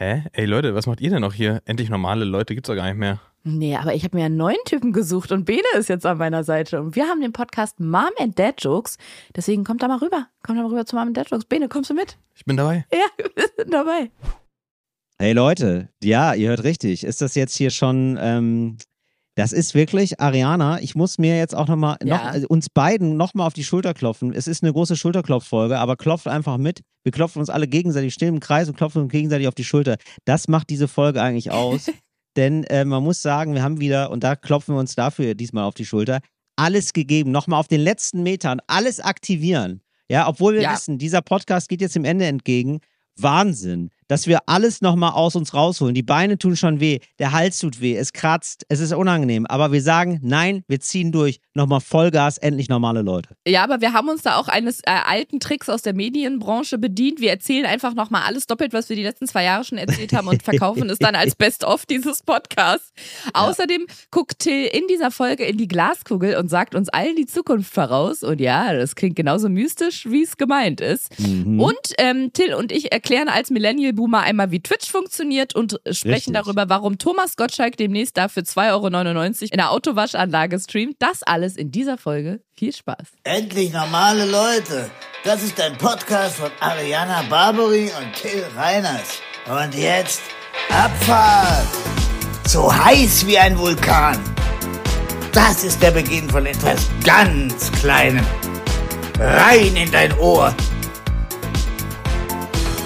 Hä? Ey Leute, was macht ihr denn noch hier? Endlich normale Leute gibt's doch gar nicht mehr. Nee, aber ich habe mir einen neuen Typen gesucht und Bene ist jetzt an meiner Seite. Und wir haben den Podcast Mom and Dad Jokes. Deswegen kommt da mal rüber. Kommt da mal rüber zu Mom and Dad Jokes. Bene, kommst du mit? Ich bin dabei. Ja, wir sind dabei. Hey Leute, ja, ihr hört richtig. Ist das jetzt hier schon, ähm, das ist wirklich, Ariana, ich muss mir jetzt auch nochmal, noch, also uns beiden nochmal auf die Schulter klopfen. Es ist eine große Schulterklopffolge, aber klopft einfach mit. Wir klopfen uns alle gegenseitig, stehen im Kreis und klopfen uns gegenseitig auf die Schulter. Das macht diese Folge eigentlich aus. Denn äh, man muss sagen, wir haben wieder, und da klopfen wir uns dafür diesmal auf die Schulter, alles gegeben, nochmal auf den letzten Metern, alles aktivieren. Ja, obwohl wir Ja. wissen, dieser Podcast geht jetzt dem Ende entgegen. Wahnsinn, dass wir alles nochmal aus uns rausholen. Die Beine tun schon weh, der Hals tut weh, es kratzt, es ist unangenehm. Aber wir sagen, nein, wir ziehen durch. Nochmal Vollgas, endlich normale Leute. Ja, aber wir haben uns da auch eines äh, alten Tricks aus der Medienbranche bedient. Wir erzählen einfach nochmal alles doppelt, was wir die letzten zwei Jahre schon erzählt haben und verkaufen es dann als Best-of dieses Podcasts. Außerdem guckt Till in dieser Folge in die Glaskugel und sagt uns allen die Zukunft voraus. Und ja, das klingt genauso mystisch, wie es gemeint ist. Mhm. Und ähm, Till und ich erklären als Millennial-Boomer einmal, wie Twitch funktioniert und sprechen Richtig. darüber, warum Thomas Gottschalk demnächst da für 2,99 Euro in der Autowaschanlage streamt. Das alles in dieser Folge. Viel Spaß. Endlich normale Leute. Das ist ein Podcast von Ariana Barbary und Till Reiners. Und jetzt Abfahrt. So heiß wie ein Vulkan. Das ist der Beginn von etwas ganz Kleinem. Rein in dein Ohr.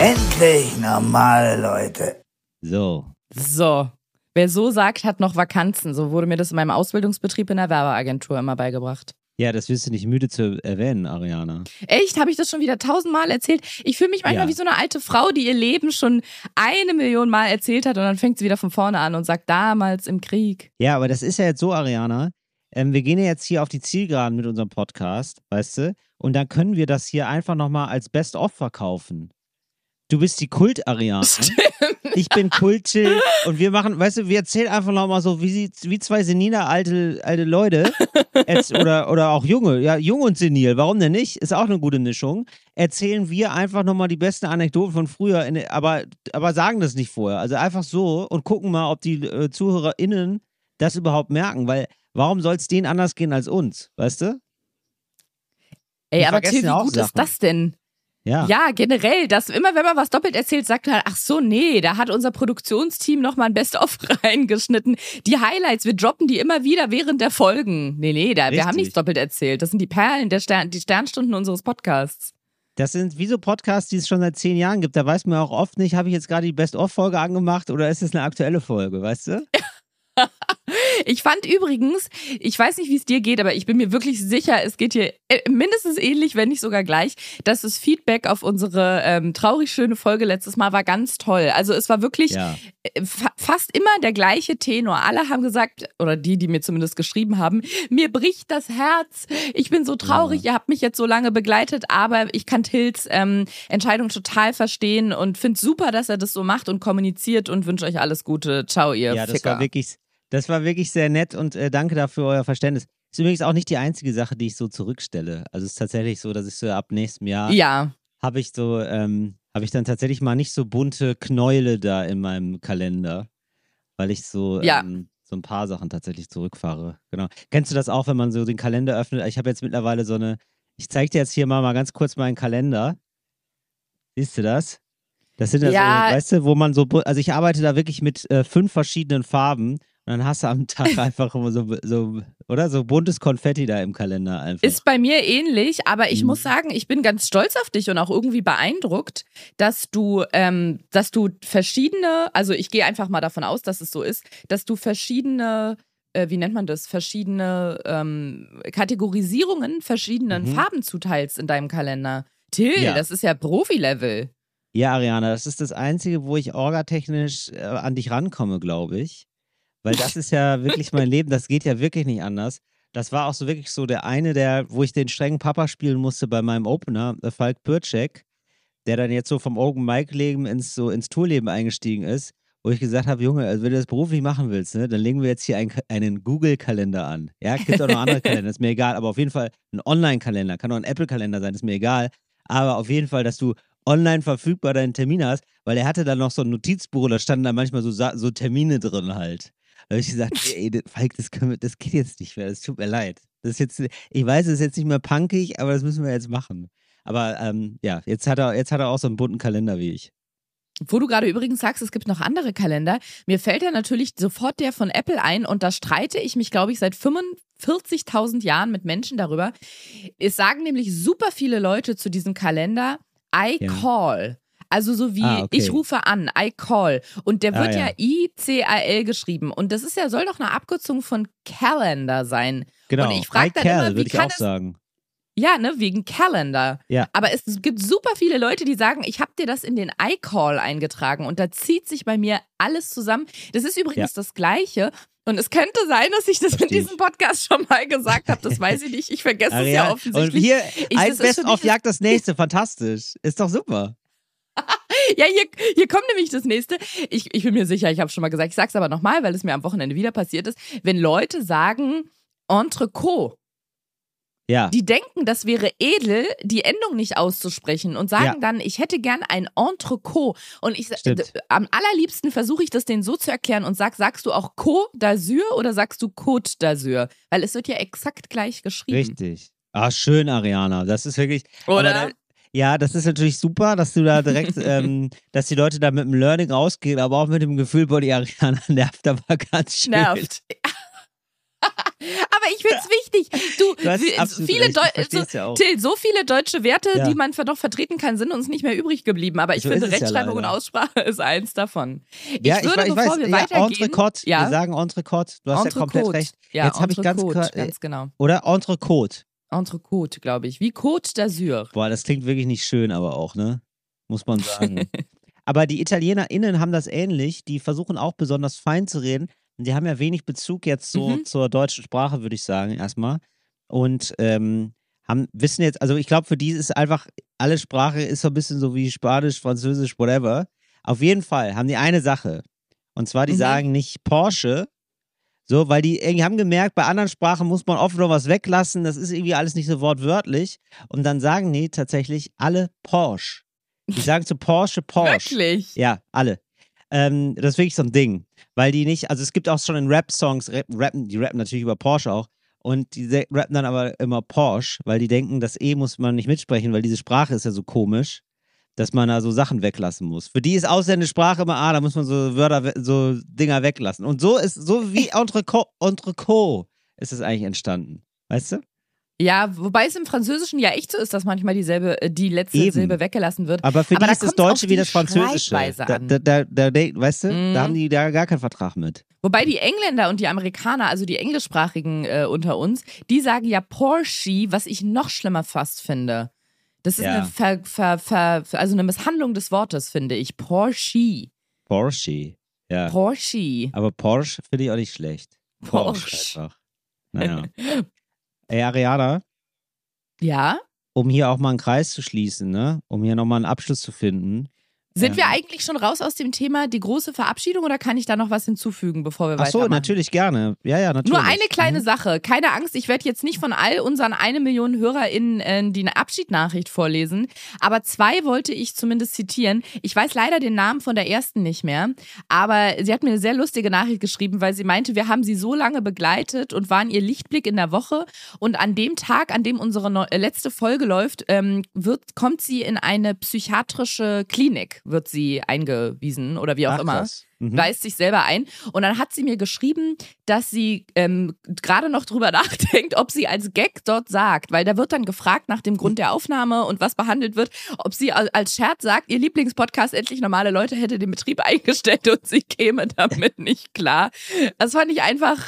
Endlich normale Leute. So. So. Wer so sagt, hat noch Vakanzen. So wurde mir das in meinem Ausbildungsbetrieb in der Werbeagentur immer beigebracht. Ja, das wirst du nicht müde zu erwähnen, Ariana. Echt? Habe ich das schon wieder tausendmal erzählt? Ich fühle mich manchmal Ja. wie so eine alte Frau, die ihr Leben schon eine Million Mal erzählt hat und dann fängt sie wieder von vorne an und sagt, damals im Krieg. Ja, aber das ist ja jetzt so, Ariana. Ähm, wir gehen ja jetzt hier auf die Zielgeraden mit unserem Podcast, weißt du? Und dann können wir das hier einfach nochmal als Best-of verkaufen. Du bist die Kult-Ariana. Ich bin Kult-Chill. Und wir machen, weißt du, wir erzählen einfach nochmal so, wie, wie zwei senile alte, alte Leute jetzt, oder, oder auch junge, ja, jung und senil, warum denn nicht? Ist auch eine gute Mischung. Erzählen wir einfach nochmal die besten Anekdoten von früher, in, aber, aber sagen das nicht vorher. Also einfach so und gucken mal, ob die äh, ZuhörerInnen das überhaupt merken, weil warum soll es denen anders gehen als uns, weißt du? Ey, aber Till, wie gut Sachen. ist das denn? Ja. Ja, generell, dass immer, wenn man was doppelt erzählt, sagt man, ach so, nee, da hat unser Produktionsteam nochmal ein Best-of reingeschnitten. Die Highlights, wir droppen die immer wieder während der Folgen. Nee, nee, da, wir haben nichts doppelt erzählt. Das sind die Perlen, der Stern, die Sternstunden unseres Podcasts. Das sind wie so Podcasts, die es schon seit zehn Jahren gibt. Da weiß man auch oft nicht, habe ich jetzt gerade die Best-of-Folge angemacht oder ist es eine aktuelle Folge, weißt du? Ich fand übrigens, ich weiß nicht, wie es dir geht, aber ich bin mir wirklich sicher, es geht dir äh, mindestens ähnlich, wenn nicht sogar gleich, dass das Feedback auf unsere ähm, traurig schöne Folge letztes Mal war ganz toll. Also es war wirklich Ja. äh, fa fast immer der gleiche Tenor. Alle haben gesagt, oder die, die mir zumindest geschrieben haben, mir bricht das Herz. Ich bin so traurig, ihr habt mich jetzt so lange begleitet, aber ich kann Tills ähm, Entscheidung total verstehen und finde super, dass er das so macht und kommuniziert und wünsche euch alles Gute. Ciao, ihr Ja, das Ficker. war wirklich, das war wirklich sehr nett und äh, danke dafür euer Verständnis. Ist übrigens auch nicht die einzige Sache, die ich so zurückstelle. Also es ist tatsächlich so, dass ich so ab nächstem Jahr ja. habe ich so, ähm, habe ich dann tatsächlich mal nicht so bunte Knäule da in meinem Kalender, weil ich so, Ja. ähm, so ein paar Sachen tatsächlich zurückfahre. Genau. Kennst du das auch, wenn man so den Kalender öffnet? Ich habe jetzt mittlerweile so eine, ich zeige dir jetzt hier mal, mal ganz kurz meinen Kalender. Siehst du das? Das sind ja, so, weißt du, wo man so, also ich arbeite da wirklich mit äh, fünf verschiedenen Farben und dann hast du am Tag einfach immer so, so, oder? So buntes Konfetti da im Kalender einfach. Ist bei mir ähnlich, aber ich Mhm. muss sagen, ich bin ganz stolz auf dich und auch irgendwie beeindruckt, dass du, ähm, dass du verschiedene, also ich gehe einfach mal davon aus, dass es so ist, dass du verschiedene, äh, wie nennt man das, verschiedene ähm, Kategorisierungen verschiedenen Mhm. Farben zuteilst in deinem Kalender. Till, Ja. das ist ja Profi-Level. Ja, Ariana, das ist das Einzige, wo ich orgatechnisch äh, an dich rankomme, glaube ich. Weil das ist ja wirklich mein Leben, das geht ja wirklich nicht anders. Das war auch so wirklich so der eine, der, wo ich den strengen Papa spielen musste bei meinem Opener, äh, Falk Pürcek, der dann jetzt so vom Open Mic Leben ins so ins Tourleben eingestiegen ist, wo ich gesagt habe, Junge, also wenn du das beruflich machen willst, ne, dann legen wir jetzt hier einen, Ka- einen Google Kalender an. Ja, gibt auch noch andere Kalender, ist mir egal, aber auf jeden Fall ein Online Kalender, kann auch ein Apple Kalender sein, ist mir egal, aber auf jeden Fall, dass du online verfügbar deinen Termin hast, weil er hatte dann noch so ein Notizbuch, da standen da manchmal so, so Termine drin halt. Da habe ich gesagt, ey, das- Falk, das, wir, das geht jetzt nicht mehr, das tut mir leid. Das ist jetzt, ich weiß, es ist jetzt nicht mehr punkig, aber das müssen wir jetzt machen. Aber ähm, ja, jetzt hat, er, jetzt hat er auch so einen bunten Kalender wie ich. Wo du gerade übrigens sagst, es gibt noch andere Kalender. Mir fällt ja natürlich sofort der von Apple ein und da streite ich mich, glaube ich, seit 45.000 Jahren mit Menschen darüber. Es sagen nämlich super viele Leute zu diesem Kalender, I Ja. call. Also so wie Ah, okay. ich rufe an, I call. Und der Ah, wird ja, ja. I-C-A-L geschrieben. Und das ist ja, soll doch eine Abkürzung von Calendar sein. Genau, Und ich frag I dann immer, wie würde ich kann auch es- sagen. Ja, ne, wegen Calendar. Ja. Aber es gibt super viele Leute, die sagen, ich habe dir das in den iCall eingetragen und da zieht sich bei mir alles zusammen. Das ist übrigens das Gleiche. Und es könnte sein, dass ich das in Versteh ich. diesem Podcast schon mal gesagt habe. Das weiß ich nicht. Ich vergesse es ja offensichtlich. Und hier, Ich- ein das Best auf das- Jagd das nächste, fantastisch. Ist doch super. Ja, hier, hier kommt nämlich das nächste. Ich, ich bin mir sicher, ich habe schon mal gesagt, ich sag's aber nochmal, weil es mir am Wochenende wieder passiert ist. Wenn Leute sagen Entrecot, Ja. die denken, das wäre edel, die Endung nicht auszusprechen und sagen Ja. dann, ich hätte gern ein Entrecot. Und ich Stimmt. am allerliebsten versuche ich das denen so zu erklären und sag, sagst du auch Côte d'Azur oder sagst du Côte d'Azur? Weil es wird ja exakt gleich geschrieben. Richtig. Ah, schön, Ariana. Das ist wirklich. aber Oder? Ja, das ist natürlich super, dass du da direkt, ähm, dass die Leute da mit dem Learning rausgehen, aber auch mit dem Gefühl, boah, die Ariana nervt aber ganz schön. Nervt. Aber ich finde es wichtig. Du, Du viele recht, ich Deu versteh's so, ja. Till, so viele deutsche Werte, Ja. die man doch vertreten kann, sind uns nicht mehr übrig geblieben. Aber ich So finde, es ja Rechtschreibung und. Aussprache ist eins davon. Ja, ich würde, ich, bevor weiß, wir ja, weitergehen, Entrecote. Ja. Wir sagen Entrecote. Du hast ja komplett recht. Jetzt habe ich ganz, ganz genau. Oder Entrecote. Entrecôte, glaube ich. Wie Côte d'Azur. Boah, das klingt wirklich nicht schön, aber auch, ne? Muss man sagen. aber die ItalienerInnen haben das ähnlich. Die versuchen auch besonders fein zu reden. Und die haben ja wenig Bezug jetzt so Mhm. zur deutschen Sprache, würde ich sagen, erstmal. Und ähm, haben, wissen jetzt, also ich glaube, für die ist einfach, alle Sprache ist so ein bisschen so wie Spanisch, Französisch, whatever. Auf jeden Fall haben die eine Sache. Und zwar, die Mhm. sagen nicht Porsche, so, weil die irgendwie haben gemerkt, bei anderen Sprachen muss man oft noch was weglassen. Das ist irgendwie alles nicht so wortwörtlich. Und dann sagen die tatsächlich alle Porsche. Die sagen zu Porsche Porsche. Wirklich? Ja, alle. Ähm, das ist wirklich so ein Ding. Weil die nicht, also es gibt auch schon in Rap-Songs, Rap, rappen, die rappen natürlich über Porsche auch. Und die rappen dann aber immer Porsche, weil die denken, das E muss man nicht mitsprechen, weil diese Sprache ist ja so komisch, dass man da so Sachen weglassen muss. Für die ist ausländische Sprache immer, ah, da muss man so Wörter, so Dinger weglassen. Und so ist, so wie Entrecot, Entrecot ist es eigentlich entstanden. Weißt du? Ja, wobei es im Französischen ja echt so ist, dass manchmal dieselbe, äh, die letzte Eben. Silbe weggelassen wird. Aber für Aber die ist das Deutsche wie das Französische. Da, da, da, da, weißt du, Mhm. da haben die da gar keinen Vertrag mit. Wobei die Engländer und die Amerikaner, also die englischsprachigen äh, unter uns, die sagen ja Porsche, was ich noch schlimmer fast finde. Das ist Ja. eine, Ver, Ver, Ver, also eine Misshandlung des Wortes, finde ich. Porsche. Porsche. Ja. Porsche. Aber Porsche finde ich auch nicht schlecht. Porsche, Porsche. einfach. Naja. Ey, Ariana, Ja? um hier auch mal einen Kreis zu schließen, ne? Um hier nochmal einen Abschluss zu finden. Sind wir eigentlich schon raus aus dem Thema die große Verabschiedung oder kann ich da noch was hinzufügen, bevor wir Ach so, weitermachen? natürlich gerne. Ja, ja, natürlich. Nur eine kleine Mhm. Sache. Keine Angst, ich werde jetzt nicht von all unseren eine Million HörerInnen äh, die Abschiednachricht vorlesen, aber zwei wollte ich zumindest zitieren. Ich weiß leider den Namen von der ersten nicht mehr, aber sie hat mir eine sehr lustige Nachricht geschrieben, weil sie meinte, wir haben sie so lange begleitet und waren ihr Lichtblick in der Woche und an dem Tag, an dem unsere äh, letzte Folge läuft, ähm, wird, kommt sie in eine psychiatrische Klinik, wird sie eingewiesen oder wie auch Ach, immer. Mhm. weist sich selber ein. Und dann hat sie mir geschrieben, dass sie ähm, gerade noch drüber nachdenkt, ob sie als Gag dort sagt, weil da wird dann gefragt nach dem Grund der Aufnahme und was behandelt wird, ob sie al- als Scherz sagt, ihr Lieblingspodcast endlich normale Leute hätte den Betrieb eingestellt und sie käme damit nicht klar. Das fand ich einfach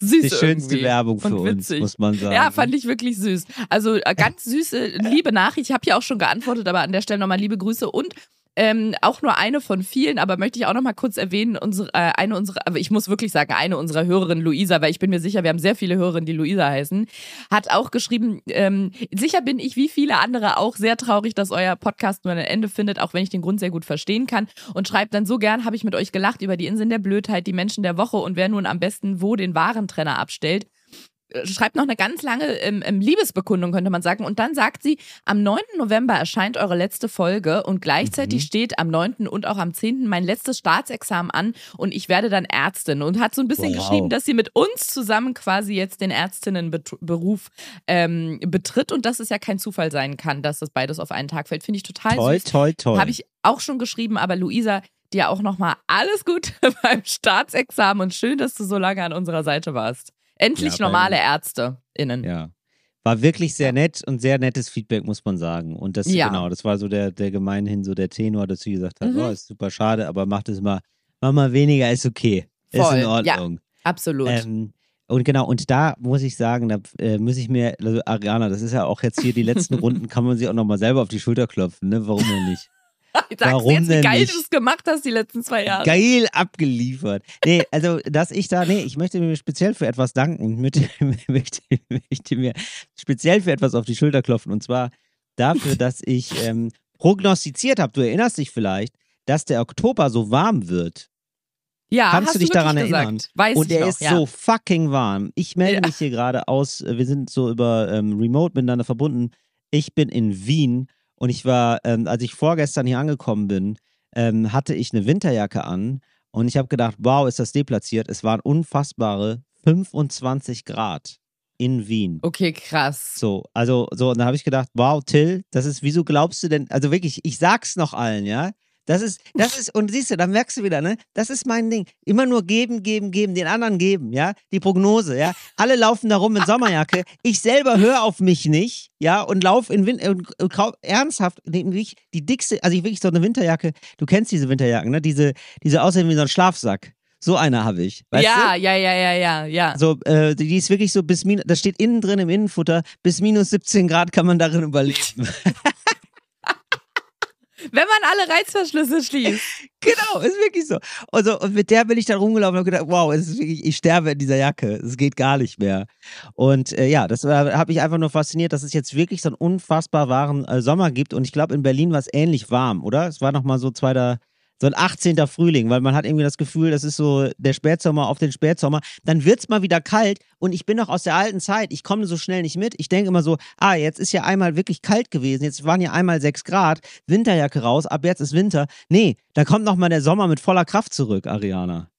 süß. Die schönste irgendwie Werbung für uns, muss man sagen. Ja, fand ich wirklich süß. Also äh, ganz süße, liebe Nachricht. Ich habe ja auch schon geantwortet, aber an der Stelle nochmal liebe Grüße und ähm, auch nur eine von vielen, aber möchte ich auch noch mal kurz erwähnen, unsere, äh, eine unserer, aber ich muss wirklich sagen, eine unserer Hörerinnen, Luisa, weil ich bin mir sicher, wir haben sehr viele Hörerinnen, die Luisa heißen, hat auch geschrieben, ähm, sicher bin ich, wie viele andere auch, sehr traurig, dass euer Podcast nur ein Ende findet, auch wenn ich den Grund sehr gut verstehen kann und schreibt dann so gern, habe ich mit euch gelacht über die Inseln der Blödheit, die Menschen der Woche und wer nun am besten wo den Warentrenner abstellt. Schreibt noch eine ganz lange ähm, ähm, Liebesbekundung, könnte man sagen. Und dann sagt sie, am 9. November erscheint eure letzte Folge und gleichzeitig Mhm. steht am 9. und auch am 10. mein letztes Staatsexamen an und ich werde dann Ärztin. Und hat so ein bisschen Wow. geschrieben, dass sie mit uns zusammen quasi jetzt den Ärztinnenberuf ähm, betritt und dass es ja kein Zufall sein kann, dass das beides auf einen Tag fällt. Finde ich total Toll, süß. toll, toll. Habe ich auch schon geschrieben, aber Luisa, dir auch nochmal alles Gute beim Staatsexamen und schön, dass du so lange an unserer Seite warst. Endlich Ja, normale ÄrzteInnen. Ja. War wirklich sehr nett und sehr nettes Feedback, muss man sagen. Und das, Ja. genau, das war so der, der gemeinhin so der Tenor, dass sie gesagt hat, Mhm. oh, ist super schade, aber macht es mal, mach mal weniger, ist okay. Ist Voll, in ja. Ordnung. Absolut. Ähm, und genau, und da muss ich sagen, da äh, muss ich mir, also Ariana, das ist ja auch jetzt hier die letzten Runden, kann man sich auch nochmal selber auf die Schulter klopfen, ne? Warum denn nicht? Sagst du warum jetzt, wie denn geil du es gemacht hast die letzten zwei Jahre. Geil abgeliefert. Nee, also, dass ich da, nee, ich möchte mir speziell für etwas danken und möchte, möchte, möchte mir speziell für etwas auf die Schulter klopfen. Und zwar dafür, dass ich ähm, prognostiziert habe, du erinnerst dich vielleicht, dass der Oktober so warm wird. Ja, Kannst hast du dich daran gesagt. erinnern? Weiß und ich der noch, ist ja. so fucking warm. Ich melde Ja. mich hier gerade aus, wir sind so über ähm, Remote miteinander verbunden. Ich bin in Wien und ich war, ähm, als ich vorgestern hier angekommen bin, ähm, hatte ich eine Winterjacke an und ich habe gedacht, wow, ist das deplatziert. Es waren unfassbare 25 Grad in Wien. Okay, krass. So, also, so, und dann habe ich gedacht, wow, Till, das ist, wieso glaubst du denn, also wirklich, ich sag's noch allen, ja? Das ist, das ist, und siehst du, dann merkst du wieder, ne? Das ist mein Ding. Immer nur geben, geben, geben, den anderen geben, ja? Die Prognose, ja? Alle laufen da rum in Sommerjacke. Ich selber höre auf mich nicht, ja? Und lauf in Win und, und kau- ernsthaft, nämlich die dickste, also ich wirklich so eine Winterjacke, du kennst diese Winterjacken, ne? Diese, diese aussehen wie so ein Schlafsack. So eine habe ich. Weißt ja, du? ja, ja, ja, ja, ja. So, äh, die ist wirklich so bis minus, das steht innen drin im Innenfutter, bis minus 17 Grad kann man darin überleben. Wenn man alle Reißverschlüsse schließt. genau, ist wirklich so. Und, so. und mit der bin ich dann rumgelaufen und habe gedacht, wow, wirklich, ich sterbe in dieser Jacke. Es geht gar nicht mehr. Und äh, ja, das hat mich einfach nur fasziniert, dass es jetzt wirklich so einen unfassbar wahren äh, Sommer gibt. Und ich glaube, in Berlin war es ähnlich warm, oder? Es war nochmal so zweiter. So ein 18. Frühling, weil man hat irgendwie das Gefühl, das ist so der Spätsommer auf den Spätsommer. Dann wird es mal wieder kalt und ich bin noch aus der alten Zeit. Ich komme so schnell nicht mit. Ich denke immer so, ah, jetzt ist ja einmal wirklich kalt gewesen. Jetzt waren ja einmal 6 Grad, Winterjacke raus, ab jetzt ist Winter. Nee, da kommt noch mal der Sommer mit voller Kraft zurück, Ariana.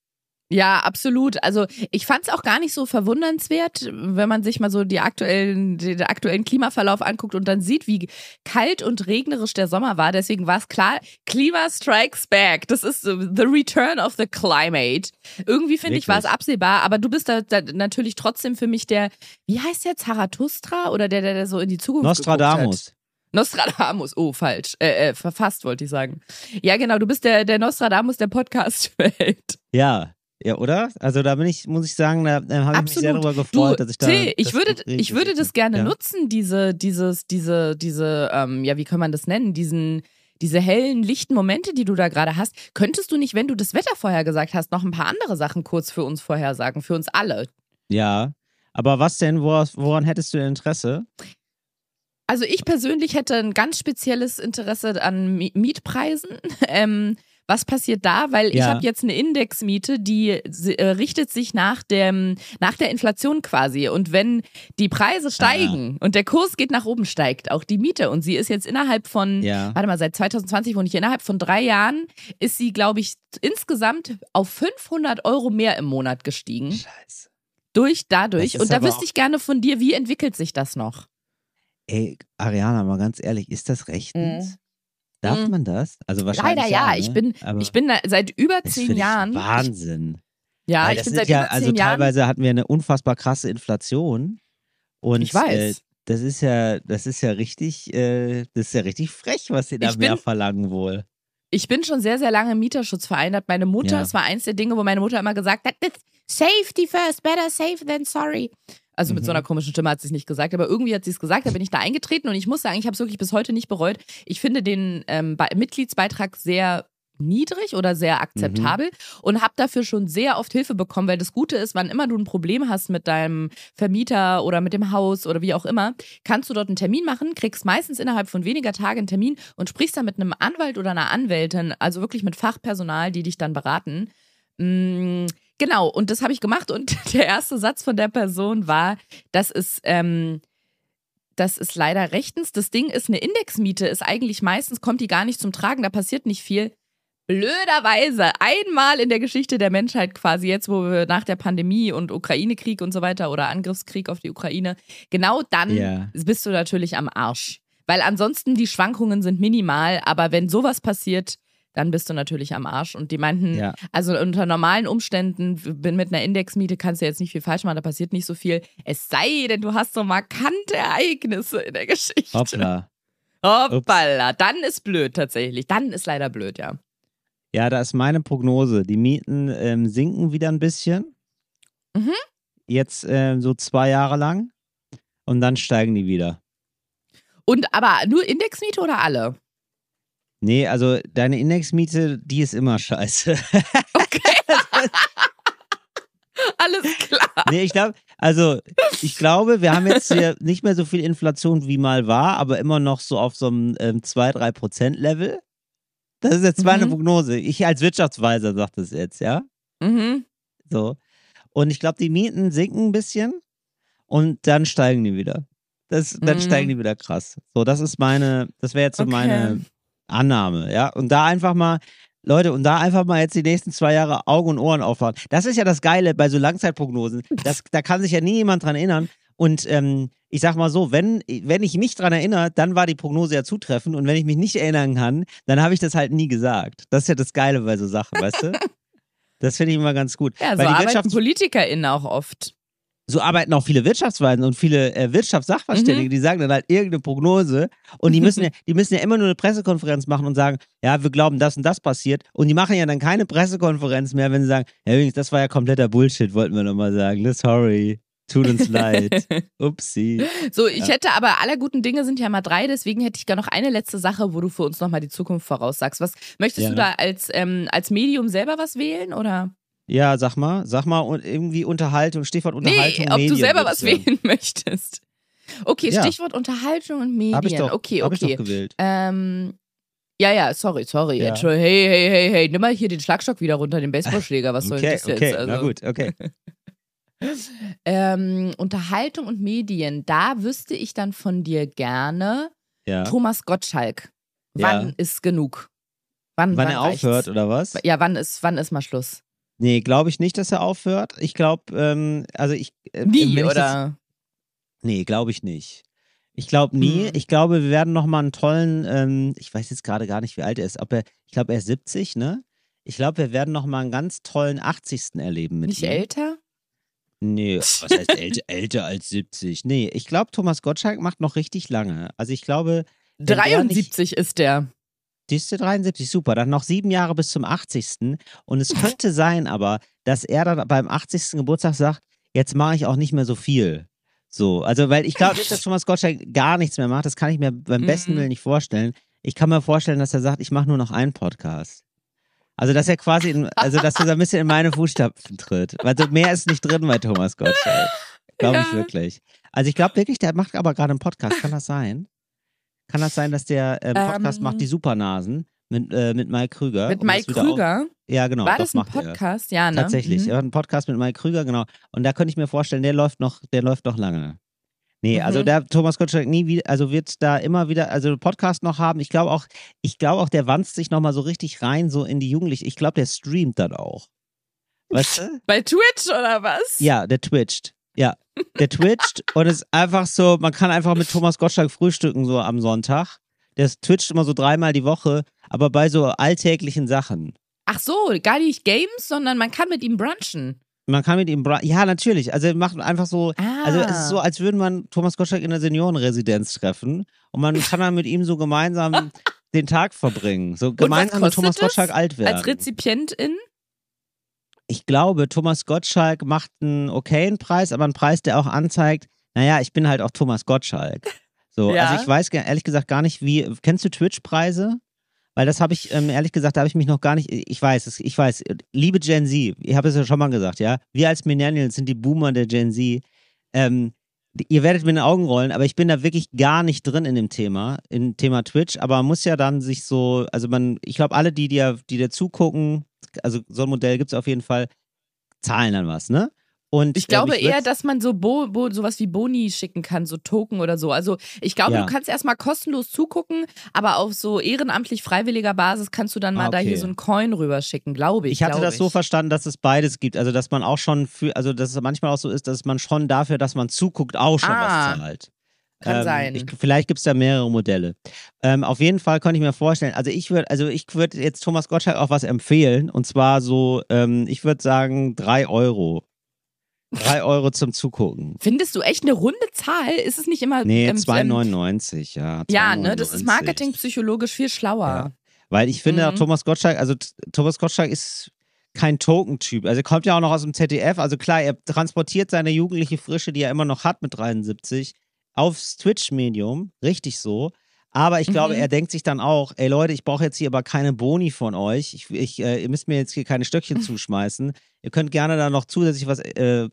Ja, absolut. Also ich fand es auch gar nicht so verwundernswert, wenn man sich mal so die aktuellen, den aktuellen Klimaverlauf anguckt und dann sieht, wie kalt und regnerisch der Sommer war. Deswegen war es klar, Klima strikes back. Das ist the return of the climate. Irgendwie finde ich, war es absehbar, aber du bist da, da natürlich trotzdem für mich der, wie heißt der, Zarathustra oder der, der, der so in die Zukunft? Nostradamus. Nostradamus, oh, falsch. Äh, äh, verfasst wollte ich sagen. Ja, genau, du bist der, der Nostradamus der Podcast-Welt. Ja. Ja, oder? Also da bin ich, muss ich sagen, da, da habe ich mich sehr darüber gefreut, Du, dass ich da. Till, ich würde, ich würde das gerne ja. nutzen, diese, dieses, diese, diese, ähm, ja, wie kann man das nennen, diesen, diese hellen, lichten Momente, die du da gerade hast. Könntest du nicht, wenn du das Wetter vorher gesagt hast, noch ein paar andere Sachen kurz für uns vorhersagen, für uns alle? Ja. Aber was denn, woran, woran hättest du Interesse? Also ich persönlich hätte ein ganz spezielles Interesse an Mi- Mietpreisen. Ähm, was passiert da? Weil ich Ja. habe jetzt eine Indexmiete, die äh, richtet sich nach dem nach der Inflation quasi. Und wenn die Preise steigen und der Kurs geht nach oben, steigt auch die Miete. Und sie ist jetzt innerhalb von, Ja. warte mal, seit 2020 wohne ich hier, innerhalb von drei Jahren ist sie, glaube ich, insgesamt auf 500 Euro mehr im Monat gestiegen. Scheiße. Durch, dadurch. Und da wüsste ich gerne von dir, wie entwickelt sich das noch? Ey, Ariana, mal ganz ehrlich, ist das rechtens? Mhm. Darf Mhm. man das? Also wahrscheinlich. Leider ja. ne? Ich bin, Aber ich bin seit über das zehn ich Jahren. Wahnsinn. ja, Weil ich das bin seit ja, über zehn also Jahren. teilweise hatten wir eine unfassbar krasse Inflation. Und Ich weiß. Äh, das ist ja, das ist ja richtig, äh, das ist ja richtig frech, was sie da Ich mehr bin- verlangen wohl. Ich bin schon sehr, sehr lange im Mieterschutzverein. Hat meine Mutter, Ja. es war eins der Dinge, wo meine Mutter immer gesagt hat, "It's safety first, better safe than sorry. Also mit so Mhm. einer komischen Stimme hat sie es nicht gesagt, aber irgendwie hat sie es gesagt. Da bin ich da eingetreten und ich muss sagen, ich habe es wirklich bis heute nicht bereut. Ich finde den ähm, Be- Mitgliedsbeitrag sehr niedrig oder sehr akzeptabel und habe dafür schon sehr oft Hilfe bekommen, weil das Gute ist, wann immer du ein Problem hast mit deinem Vermieter oder mit dem Haus oder wie auch immer, kannst du dort einen Termin machen, kriegst meistens innerhalb von weniger Tagen einen Termin und sprichst dann mit einem Anwalt oder einer Anwältin, also wirklich mit Fachpersonal, die dich dann beraten. Mm, genau, und das habe ich gemacht und der erste Satz von der Person war, das ist, ähm, das ist leider rechtens. Das Ding ist, eine Indexmiete ist eigentlich meistens, kommt die gar nicht zum Tragen, da passiert nicht viel. Blöderweise einmal in der Geschichte der Menschheit quasi jetzt, wo wir nach der Pandemie und Ukraine-Krieg und so weiter oder Angriffskrieg auf die Ukraine, genau dann Ja. bist du natürlich am Arsch. Weil ansonsten die Schwankungen sind minimal, aber wenn sowas passiert, dann bist du natürlich am Arsch. Und die meinten, Ja. also unter normalen Umständen, bin mit einer Indexmiete kannst du jetzt nicht viel falsch machen, da passiert nicht so viel. Es sei denn, du hast so markante Ereignisse in der Geschichte. Hoppla. Hoppala. Dann ist blöd tatsächlich. Dann ist leider blöd, ja. Ja, da ist meine Prognose. Die Mieten ähm, sinken wieder ein bisschen. Mhm. Jetzt ähm, so zwei Jahre lang. Und dann steigen die wieder. Und aber nur Indexmiete oder alle? Nee, also deine Indexmiete, die ist immer scheiße. Alles klar. nee, ich glaube, also ich glaube, wir haben jetzt hier nicht mehr so viel Inflation wie mal war, aber immer noch so auf so einem ähm, 2-3%-Level. Das ist jetzt meine Mhm. Prognose. Ich als Wirtschaftsweiser sage das jetzt, ja. Mhm. So. Und ich glaube, die Mieten sinken ein bisschen und dann steigen die wieder. Das, dann Mhm. steigen die wieder krass. So, das ist meine, das wäre jetzt so Okay. meine Annahme, ja. Und da einfach mal, Leute, und da einfach mal jetzt die nächsten zwei Jahre Augen und Ohren auffahren. Das ist ja das Geile bei so Langzeitprognosen. Das, da kann sich ja nie jemand dran erinnern. Und ähm, ich sag mal so, wenn, wenn ich mich dran erinnere, dann war die Prognose ja zutreffend. Und wenn ich mich nicht erinnern kann, dann habe ich das halt nie gesagt. Das ist ja das Geile bei so Sachen, weißt du? Das finde ich immer ganz gut. Ja, so Weil die arbeiten PolitikerInnen auch oft. So arbeiten auch viele Wirtschaftsweisen und viele äh, Wirtschaftssachverständige, die sagen dann halt irgendeine Prognose und die müssen ja, die müssen ja immer nur eine Pressekonferenz machen und sagen, ja, wir glauben, das und das passiert. Und die machen ja dann keine Pressekonferenz mehr, wenn sie sagen, ja, übrigens, das war ja kompletter Bullshit, wollten wir nochmal sagen. Ne, Sorry. Tut uns leid. Upsi. So, ich hätte aber aller guten Dinge sind ja mal drei, deswegen hätte ich gar noch eine letzte Sache, wo du für uns nochmal die Zukunft voraussagst. Was möchtest Ja. du da als, ähm, als Medium selber was wählen oder? Ja, sag mal, sag mal und irgendwie Unterhaltung, Stichwort Unterhaltung. nee, ob Medien, du selber was sagen. wählen möchtest. Okay, Ja. Stichwort Unterhaltung und Medien. Hab ich doch, okay, hab ich doch okay. gewählt. Ähm, ja, ja, sorry, sorry. Ja. Hey, hey, hey, hey, nimm mal hier den Schlagstock wieder runter, den Baseballschläger. Was soll Okay, das jetzt? okay, Also, na gut, okay. Ähm, Unterhaltung und Medien, da wüsste ich dann von dir gerne Ja. Thomas Gottschalk. Wann ist genug? Wann, Wann er reicht's? aufhört, oder was? Ja, wann ist, wann ist mal Schluss? Nee, glaube ich nicht, dass er aufhört. Ich glaube, ähm, also ich. äh, Nie, ich Das, oder? nee, glaube ich nicht. Ich glaube nie. Hm. Ich glaube, wir werden nochmal einen tollen, ähm, ich weiß jetzt gerade gar nicht, wie alt er ist. Ob er, ich glaube, er ist 70, ne? Ich glaube, wir werden nochmal einen ganz tollen 80. erleben mit Nicht ihm. älter? Nee, was heißt älter, älter als 70? Nee, ich glaube, Thomas Gottschalk macht noch richtig lange. Also ich glaube, Wenn der 73 ist der. Siehst du, 73, super. Dann noch sieben Jahre bis zum 80. Und es könnte sein aber, dass er dann beim 80. Geburtstag sagt, jetzt mache ich auch nicht mehr so viel. So, also weil ich glaube nicht, dass Thomas Gottschalk gar nichts mehr macht. Das kann ich mir beim besten Mhm. Willen nicht vorstellen. Ich kann mir vorstellen, dass er sagt, ich mache nur noch einen Podcast. Also, dass er quasi, in, also dass er so ein bisschen in meine Fußstapfen tritt. Also mehr ist nicht drin bei Thomas Gottschalk. Glaube ich Ja. wirklich. Also ich glaube wirklich, der macht aber gerade einen Podcast. Kann das sein? Kann das sein, dass der äh, Podcast Ähm. macht die Supernasen mit, äh, mit Mike Krüger? Mit Mike Krüger? ja, genau. War das ein macht er. Podcast? Ja, ne? Tatsächlich. Mhm. Er hat einen Podcast mit Mike Krüger, genau. Und da könnte ich mir vorstellen, der läuft noch, der läuft noch lange. Nee, also Mhm. der Thomas Gottschalk nie wieder, also wird da immer wieder, also Podcast noch haben. Ich glaube auch, ich glaube auch, der wanzt sich nochmal so richtig rein, so in die Jugendlichen. Ich glaube, der streamt dann auch. Weißt du? Bei Twitch oder was? Ja, der twitcht. Ja, der twitcht und es ist einfach so, man kann einfach mit Thomas Gottschalk frühstücken so am Sonntag. Der twitcht immer so dreimal die Woche, aber bei so alltäglichen Sachen. Ach so, gar nicht Games, sondern man kann mit ihm brunchen. Man kann mit ihm, bra- ja, natürlich. Also macht einfach so, Ah. also es ist so, als würde man Thomas Gottschalk in der Seniorenresidenz treffen und man kann dann mit ihm so gemeinsam den Tag verbringen. So gemeinsam mit Thomas Gottschalk alt werden. Als Rezipientin? Ich glaube, Thomas Gottschalk macht einen okayen Preis, aber einen Preis, der auch anzeigt, naja, ich bin halt auch Thomas Gottschalk. So, Ja. also ich weiß ehrlich gesagt gar nicht, wie, kennst du Twitch-Preise? Weil das habe ich, ähm, ehrlich gesagt, da habe ich mich noch gar nicht, ich weiß, es- ich weiß, liebe Gen Z, ich habe es ja schon mal gesagt, ja, wir als Millennials sind die Boomer der Gen Z, ähm, ihr werdet mir in den Augen rollen, aber ich bin da wirklich gar nicht drin in dem Thema, im Thema Twitch, aber man muss ja dann sich so, also man, ich glaube, alle, die dir, die dir zugucken, also so ein Modell gibt es auf jeden Fall, zahlen dann was, ne? Und, Ich glaube ähm, ich eher, dass man so Bo, Bo, sowas wie Boni schicken kann, so Token oder so. Also ich glaube, Ja. du kannst erstmal kostenlos zugucken, aber auf so ehrenamtlich freiwilliger Basis kannst du dann mal Ah, da hier okay. so einen Coin rüberschicken, glaube ich. Ich hatte das so ich. verstanden, dass es beides gibt. Also, dass man auch schon für, also, dass es manchmal auch so ist, dass man schon dafür, dass man zuguckt, auch schon Ah, was zahlt. Kann Ähm, sein. Ich, vielleicht gibt es da mehrere Modelle. Ähm, auf jeden Fall könnte ich mir vorstellen, also ich würde, also ich würde jetzt Thomas Gottschalk auch was empfehlen. Und zwar so, ähm, ich würde sagen, drei Euro. Drei Euro zum Zugucken. Findest du echt eine runde Zahl? Ist es nicht immer. Nee, ähm, 2,99, ja. Ja, ne, das ist 2,99. marketingpsychologisch viel schlauer. Ja. Weil ich finde, Mhm. Thomas Gottschalk, also Thomas Gottschalk ist kein Token-Typ. Also er kommt ja auch noch aus dem ZDF. Also klar, er transportiert seine jugendliche Frische, die er immer noch hat mit 73, aufs Twitch-Medium. Richtig so. Aber ich glaube, Mhm. er denkt sich dann auch, ey Leute, ich brauche jetzt hier aber keine Boni von euch. Ich, ich, äh, ihr müsst mir jetzt hier keine Stöckchen zuschmeißen. Ihr könnt gerne da noch zusätzlich was äh,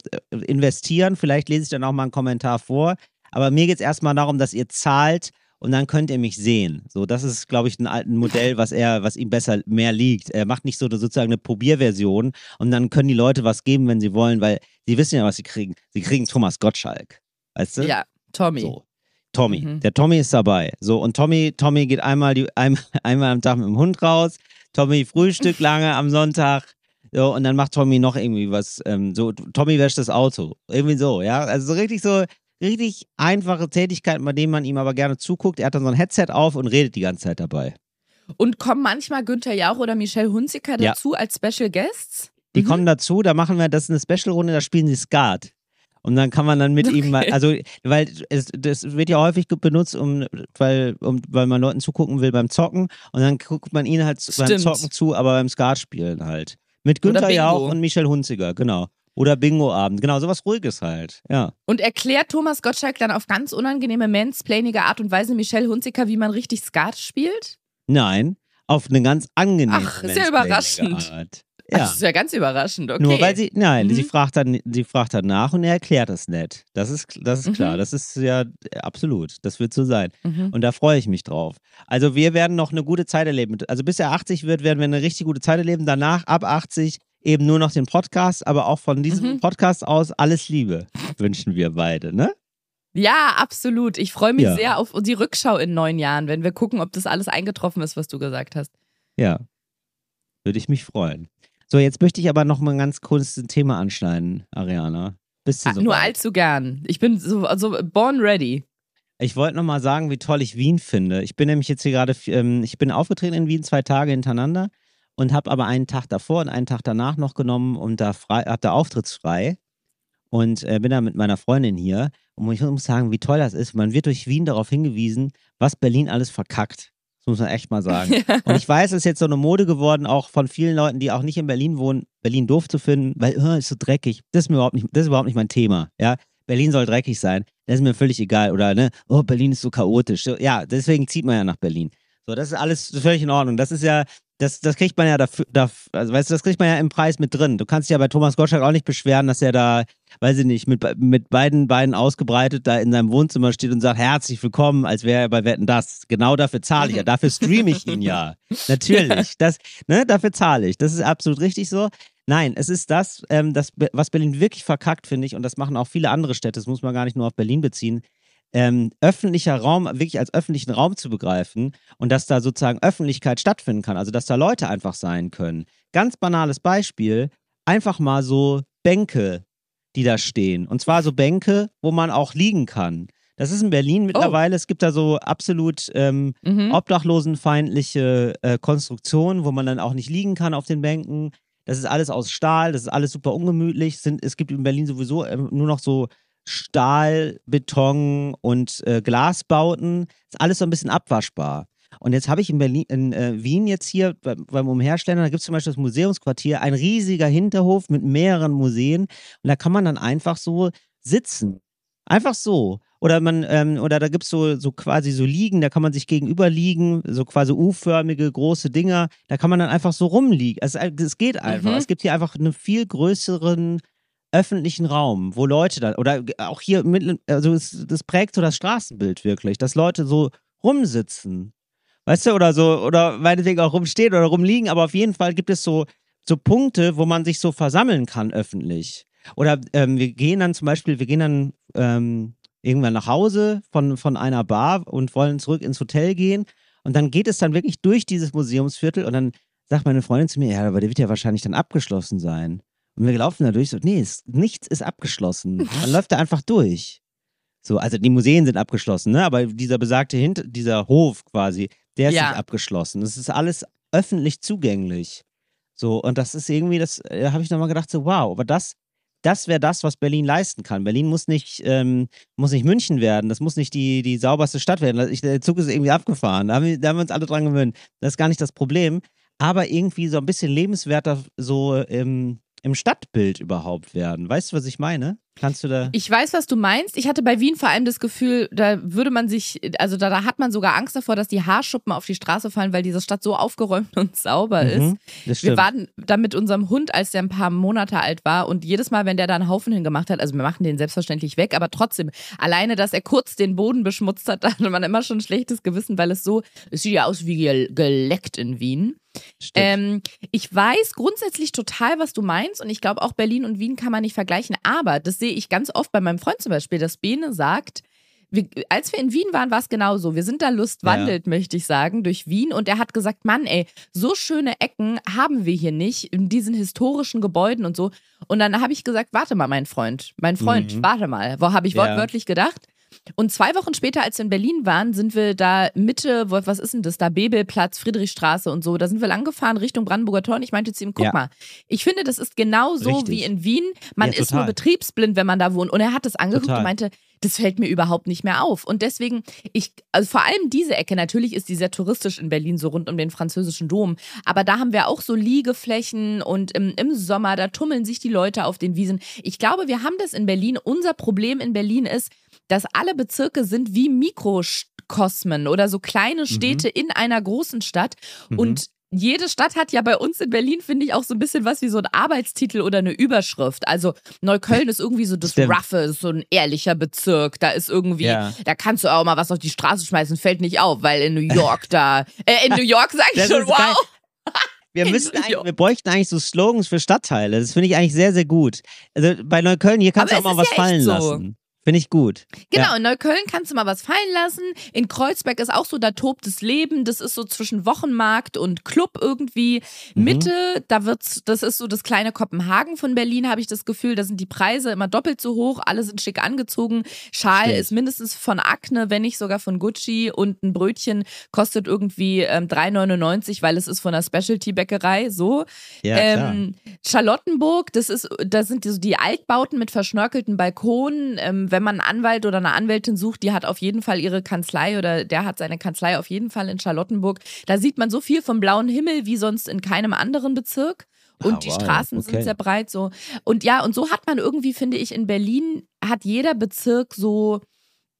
investieren. Vielleicht lese ich dann auch mal einen Kommentar vor. Aber mir geht es erstmal darum, dass ihr zahlt und dann könnt ihr mich sehen. So, das ist, glaube ich, ein alten Modell, was er, was ihm besser mehr liegt. Er macht nicht so sozusagen eine Probierversion und dann können die Leute was geben, wenn sie wollen, weil sie wissen ja, was sie kriegen. Sie kriegen Thomas Gottschalk. Weißt du? Ja, Tommy. So. Tommy. Mhm. Der Tommy ist dabei. So, und Tommy, Tommy geht einmal, die, ein, einmal am Tag mit dem Hund raus. Tommy frühstückt lange am Sonntag. So, und dann macht Tommy noch irgendwie was. Ähm, so, Tommy wäscht das Auto. Irgendwie so, ja. Also so richtig so, richtig einfache Tätigkeiten, bei denen man ihm aber gerne zuguckt. Er hat dann so ein Headset auf und redet die ganze Zeit dabei. Und kommen manchmal Günther Jauch oder Michelle Hunziker Ja. dazu als Special Guests? Die Mhm. kommen dazu, da machen wir, das ist eine Special-Runde, da spielen sie Skat. Und dann kann man dann mit ihm mal, Okay. also, weil es, das wird ja häufig benutzt, um, weil, um, weil man Leuten zugucken will beim Zocken. Und dann guckt man ihnen halt zu- beim Stimmt. Zocken zu, aber beim Skat-Spielen halt. Mit Günther. Jauch und Michel Hunziger, genau. Oder Bingo-Abend, genau, sowas Ruhiges halt, ja. Und erklärt Thomas Gottschalk dann auf ganz unangenehme mansplainige Art und Weise Michelle Hunziker, wie man richtig Skat spielt? Nein, auf eine ganz angenehme Ach, ist ja überraschend. Art. Ja. das ist ja ganz überraschend, okay. Nur weil sie, nein, Mhm. sie fragt dann, sie fragt dann nach und er erklärt das nett. Das ist, das ist Mhm. klar. Das ist ja äh, absolut. Das wird so sein. Mhm. Und da freue ich mich drauf. Also wir werden noch eine gute Zeit erleben. Also bis er 80 wird, werden wir eine richtig gute Zeit erleben. Danach, ab 80, eben nur noch den Podcast, aber auch von diesem Mhm. Podcast aus alles Liebe wünschen wir beide, ne? Ja, absolut. Ich freue mich Ja. sehr auf die Rückschau in neun Jahren, wenn wir gucken, ob das alles eingetroffen ist, was du gesagt hast. Ja. Würde ich mich freuen. So, jetzt möchte ich aber noch mal ganz kurz ein Thema anschneiden, Ariana. Bist du Ah, so nur allzu gern. Ich bin so also born ready. Ich wollte noch mal sagen, wie toll ich Wien finde. Ich bin nämlich jetzt hier gerade, ähm, ich bin aufgetreten in Wien zwei Tage hintereinander und habe aber einen Tag davor und einen Tag danach noch genommen und da frei, hab da auftrittsfrei und äh, bin da mit meiner Freundin hier. Und ich muss sagen, wie toll das ist. Man wird durch Wien darauf hingewiesen, was Berlin alles verkackt. Das muss man echt mal sagen. Und ich weiß, es ist jetzt so eine Mode geworden, auch von vielen Leuten, die auch nicht in Berlin wohnen, Berlin doof zu finden, weil oh, ist so dreckig. Das ist mir überhaupt nicht, das ist überhaupt nicht mein Thema. Ja, Berlin soll dreckig sein. Das ist mir völlig egal. Oder ne, oh, Berlin ist so chaotisch. So, ja, deswegen zieht man ja nach Berlin. So, das ist alles völlig in Ordnung. Das ist ja, das, das kriegt man ja dafür, dafür, also weißt du, das kriegt man ja im Preis mit drin. Du kannst dich ja bei Thomas Gottschalk auch nicht beschweren, dass er da, weiß ich nicht, mit, mit beiden Beinen ausgebreitet da in seinem Wohnzimmer steht und sagt, herzlich willkommen, als wäre er bei Wetten das. Genau dafür zahle ich ja. Dafür streame ich ihn ja. Natürlich. Das, ne, dafür zahle ich. Das ist absolut richtig so. Nein, es ist das, ähm, das, was Berlin wirklich verkackt, finde ich, und das machen auch viele andere Städte, das muss man gar nicht nur auf Berlin beziehen, ähm, öffentlicher Raum wirklich als öffentlichen Raum zu begreifen und dass da sozusagen Öffentlichkeit stattfinden kann, also dass da Leute einfach sein können. Ganz banales Beispiel, einfach mal so Bänke, die da stehen. Und zwar so Bänke, wo man auch liegen kann. Das ist in Berlin mittlerweile, es gibt da so absolut ähm, Mhm. obdachlosenfeindliche äh, Konstruktionen, wo man dann auch nicht liegen kann auf den Bänken. Das ist alles aus Stahl, das ist alles super ungemütlich. Es Sind, es gibt in Berlin sowieso ähm, nur noch so Stahl, Beton und äh, Glasbauten. Ist alles so ein bisschen abwaschbar. Und jetzt habe ich in Berlin, in äh, Wien jetzt hier bei, beim Umherstellen, da gibt es zum Beispiel das Museumsquartier, ein riesiger Hinterhof mit mehreren Museen. Und da kann man dann einfach so sitzen. Einfach so. Oder man, ähm, oder da gibt es so, so quasi so Liegen, da kann man sich gegenüber liegen, so quasi U-förmige große Dinger, da kann man dann einfach so rumliegen. Es, es geht einfach. Mhm. Es gibt hier einfach einen viel größeren öffentlichen Raum, wo Leute dann, oder auch hier, mit, also es, das prägt so das Straßenbild wirklich, dass Leute so rumsitzen. Weißt du, oder so, oder meinetwegen auch rumstehen oder rumliegen, aber auf jeden Fall gibt es so so Punkte, wo man sich so versammeln kann öffentlich. Oder ähm, wir gehen dann zum Beispiel, wir gehen dann ähm, irgendwann nach Hause von, von einer Bar und wollen zurück ins Hotel gehen. Und dann geht es dann wirklich durch dieses Museumsviertel und dann sagt meine Freundin zu mir, ja, aber der wird ja wahrscheinlich dann abgeschlossen sein. Und wir laufen da durch, so, nee, es, nichts ist abgeschlossen. Man läuft da einfach durch. So, also die Museen sind abgeschlossen, ne? Aber dieser besagte Hint, dieser Hof quasi, der ist Ja. nicht abgeschlossen. Das ist alles öffentlich zugänglich. So, und das ist irgendwie, das äh, habe ich nochmal gedacht, so, wow, aber das, das wäre das, was Berlin leisten kann. Berlin muss nicht, ähm, muss nicht München werden, das muss nicht die, die sauberste Stadt werden. Ich, der Zug ist irgendwie abgefahren. Da haben, wir, da haben wir uns alle dran gewöhnt. Das ist gar nicht das Problem. Aber irgendwie so ein bisschen lebenswerter so im, im Stadtbild überhaupt werden. Weißt du, was ich meine? Kannst du da. Ich weiß, was du meinst. Ich hatte bei Wien vor allem das Gefühl, da würde man sich, also da, da hat man sogar Angst davor, dass die Haarschuppen auf die Straße fallen, weil diese Stadt so aufgeräumt und sauber ist. Mhm, das Wir waren da mit unserem Hund, als der ein paar Monate alt war und jedes Mal, wenn der da einen Haufen hingemacht hat, also wir machen den selbstverständlich weg, aber trotzdem, alleine, dass er kurz den Boden beschmutzt hat, da hatte man immer schon ein schlechtes Gewissen, weil es so, es sieht ja aus wie gel- geleckt in Wien. Stimmt. Ähm, ich weiß grundsätzlich total, was du meinst und ich glaube auch Berlin und Wien kann man nicht vergleichen, aber das sehe ich ganz oft bei meinem Freund zum Beispiel, dass Bene sagt, wir, als wir in Wien waren, war es genauso. Wir sind da lustwandelt, möchte ich sagen, durch Wien und er hat gesagt, Mann, ey, so schöne Ecken haben wir hier nicht in diesen historischen Gebäuden und so. Und dann habe ich gesagt, warte mal, mein Freund, mein Freund, Mhm. warte mal. Wo habe ich Ja. wortwörtlich gedacht? Und zwei Wochen später, als wir in Berlin waren, sind wir da Mitte, was ist denn das, da Bebelplatz, Friedrichstraße und so, da sind wir langgefahren Richtung Brandenburger Tor und ich meinte zu ihm, guck Ja. mal, ich finde, das ist genau so Richtig. wie in Wien. Man Ja, ist nur betriebsblind, wenn man da wohnt. Und er hat das angeguckt Total. und meinte, das fällt mir überhaupt nicht mehr auf. Und deswegen, ich, also vor allem diese Ecke, natürlich ist die sehr touristisch in Berlin, so rund um den französischen Dom. Aber da haben wir auch so Liegeflächen und im, im Sommer, da tummeln sich die Leute auf den Wiesen. Ich glaube, wir haben das in Berlin. Unser Problem in Berlin ist, dass alle Bezirke sind wie Mikrokosmen oder so kleine Städte in einer großen Stadt. Mhm. Und jede Stadt hat ja bei uns in Berlin, finde ich, auch so ein bisschen was wie so ein Arbeitstitel oder eine Überschrift. Also Neukölln ist irgendwie so das Stimmt. Roughe, so ein ehrlicher Bezirk. Da ist irgendwie, Ja. da kannst du auch mal was auf die Straße schmeißen, fällt nicht auf, weil in New York da, äh, in New York sag ich schon, wow. Wir, York. wir bräuchten eigentlich so Slogans für Stadtteile. Das finde ich eigentlich sehr, sehr gut. Also bei Neukölln, hier kannst Aber du auch mal was ja fallen so. lassen. Finde ich gut. Genau, in Neukölln kannst du mal was fallen lassen. In Kreuzberg ist auch so, da tobt das Leben. Das ist so zwischen Wochenmarkt und Club irgendwie. Mhm. Mitte, da wird's, das ist so das kleine Kopenhagen von Berlin, habe ich das Gefühl. Da sind die Preise immer doppelt so hoch. Alle sind schick angezogen. Schal Stimmt. ist mindestens von Acne, wenn nicht sogar von Gucci. Und ein Brötchen kostet irgendwie ähm, 3,99, weil es ist von einer Specialty-Bäckerei. So. Ja. Ähm, Charlottenburg, das ist, da sind so die Altbauten mit verschnörkelten Balkonen. Ähm, wenn man einen Anwalt oder eine Anwältin sucht, die hat auf jeden Fall ihre Kanzlei oder der hat seine Kanzlei auf jeden Fall in Charlottenburg. Da sieht man so viel vom blauen Himmel wie sonst in keinem anderen Bezirk. Und Ah, die wow, Straßen okay. sind sehr breit so. Und ja, und so hat man irgendwie, finde ich, in Berlin hat jeder Bezirk so,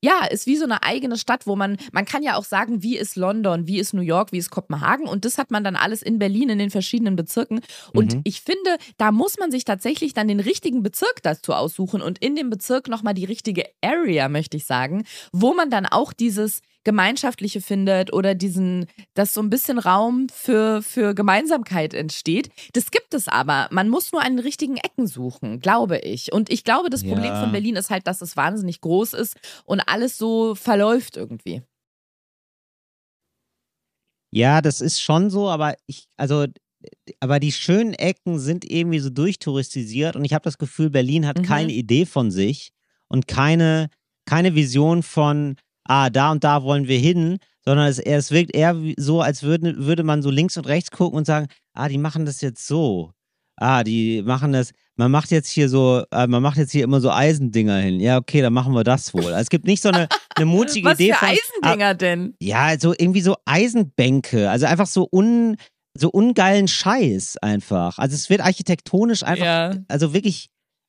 ja, ist wie so eine eigene Stadt, wo man, man kann ja auch sagen, wie ist London, wie ist New York, wie ist Kopenhagen und das hat man dann alles in Berlin in den verschiedenen Bezirken. Und Mhm. ich finde, da muss man sich tatsächlich dann den richtigen Bezirk dazu aussuchen und in dem Bezirk nochmal die richtige Area, möchte ich sagen, wo man dann auch dieses Gemeinschaftliche findet oder diesen, dass so ein bisschen Raum für, für Gemeinsamkeit entsteht. Das gibt es aber. Man muss nur an den richtigen Ecken suchen, glaube ich. Und ich glaube, das Problem Ja. von Berlin ist halt, dass es wahnsinnig groß ist und alles so verläuft irgendwie. Ja, das ist schon so, aber ich, also, aber die schönen Ecken sind irgendwie so durchtouristisiert und ich habe das Gefühl, Berlin hat Mhm. keine Idee von sich und keine, keine Vision von, ah, da und da wollen wir hin, sondern es, es wirkt eher so, als würde, würde man so links und rechts gucken und sagen, ah, die machen das jetzt so. Ah, die machen das, man macht jetzt hier so, äh, man macht jetzt hier immer so Eisendinger hin. Ja, okay, dann machen wir das wohl. Also es gibt nicht so eine, eine mutige Was Idee für von. ah, Eisendinger denn? ja, also irgendwie so Eisenbänke, also einfach so un so ungeilen Scheiß einfach. Also es wird architektonisch einfach, Ja. also wirklich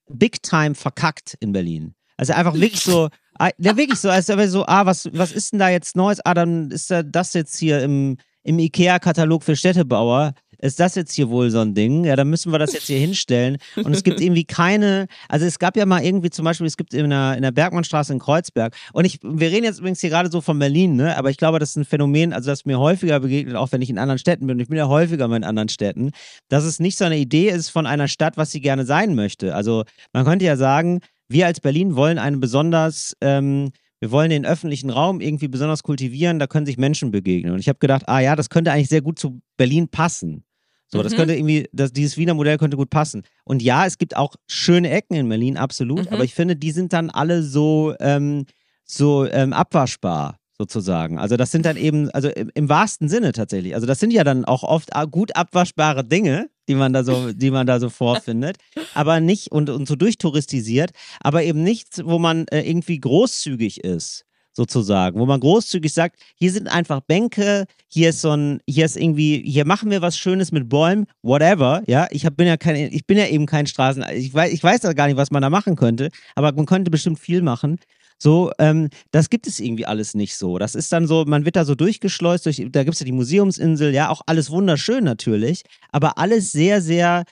big time verkackt in Berlin. Also einfach wirklich so, ja wirklich so, als wäre so, ah, was, was ist denn da jetzt Neues? Ah, dann ist da das jetzt hier im, im IKEA-Katalog für Städtebauer. ist das jetzt hier wohl so ein Ding? Ja, dann müssen wir das jetzt hier hinstellen. Und es gibt irgendwie keine, also es gab ja mal irgendwie zum Beispiel, es gibt in der, in der Bergmannstraße in Kreuzberg. Und ich, wir reden jetzt übrigens hier gerade so von Berlin, ne? Aber ich glaube, das ist ein Phänomen, also das mir häufiger begegnet, auch wenn ich in anderen Städten bin. Und ich bin ja häufiger mal in anderen Städten, dass es nicht so eine Idee ist von einer Stadt, was sie gerne sein möchte. Also man könnte ja sagen, wir als Berlin wollen eine besonders ähm, wir wollen den öffentlichen Raum irgendwie besonders kultivieren, da können sich Menschen begegnen. Und ich habe gedacht, ah ja, das könnte eigentlich sehr gut zu Berlin passen. So, mhm. das könnte irgendwie, das, dieses Wiener Modell könnte gut passen. Und ja, es gibt auch schöne Ecken in Berlin, absolut, mhm. aber ich finde, die sind dann alle so, ähm, so ähm, abwaschbar sozusagen. Also das sind dann eben, also im, im, wahrsten Sinne tatsächlich. Also das sind ja dann auch oft gut abwaschbare Dinge, die man da so, die man da so vorfindet, aber nicht und, und so durchtouristisiert, aber eben nichts, wo man äh, irgendwie großzügig ist sozusagen, wo man großzügig sagt, hier sind einfach Bänke, hier ist so ein, hier ist irgendwie, hier machen wir was Schönes mit Bäumen, whatever, ja, ich hab, bin ja kein, ich bin ja eben kein Straßen, ich weiß, ich weiß gar nicht, was man da machen könnte, aber man könnte bestimmt viel machen so, ähm, das gibt es irgendwie alles nicht so. Das ist dann so, man wird da so durchgeschleust, durch, da gibt es ja die Museumsinsel, ja, auch alles wunderschön natürlich, aber alles sehr, sehr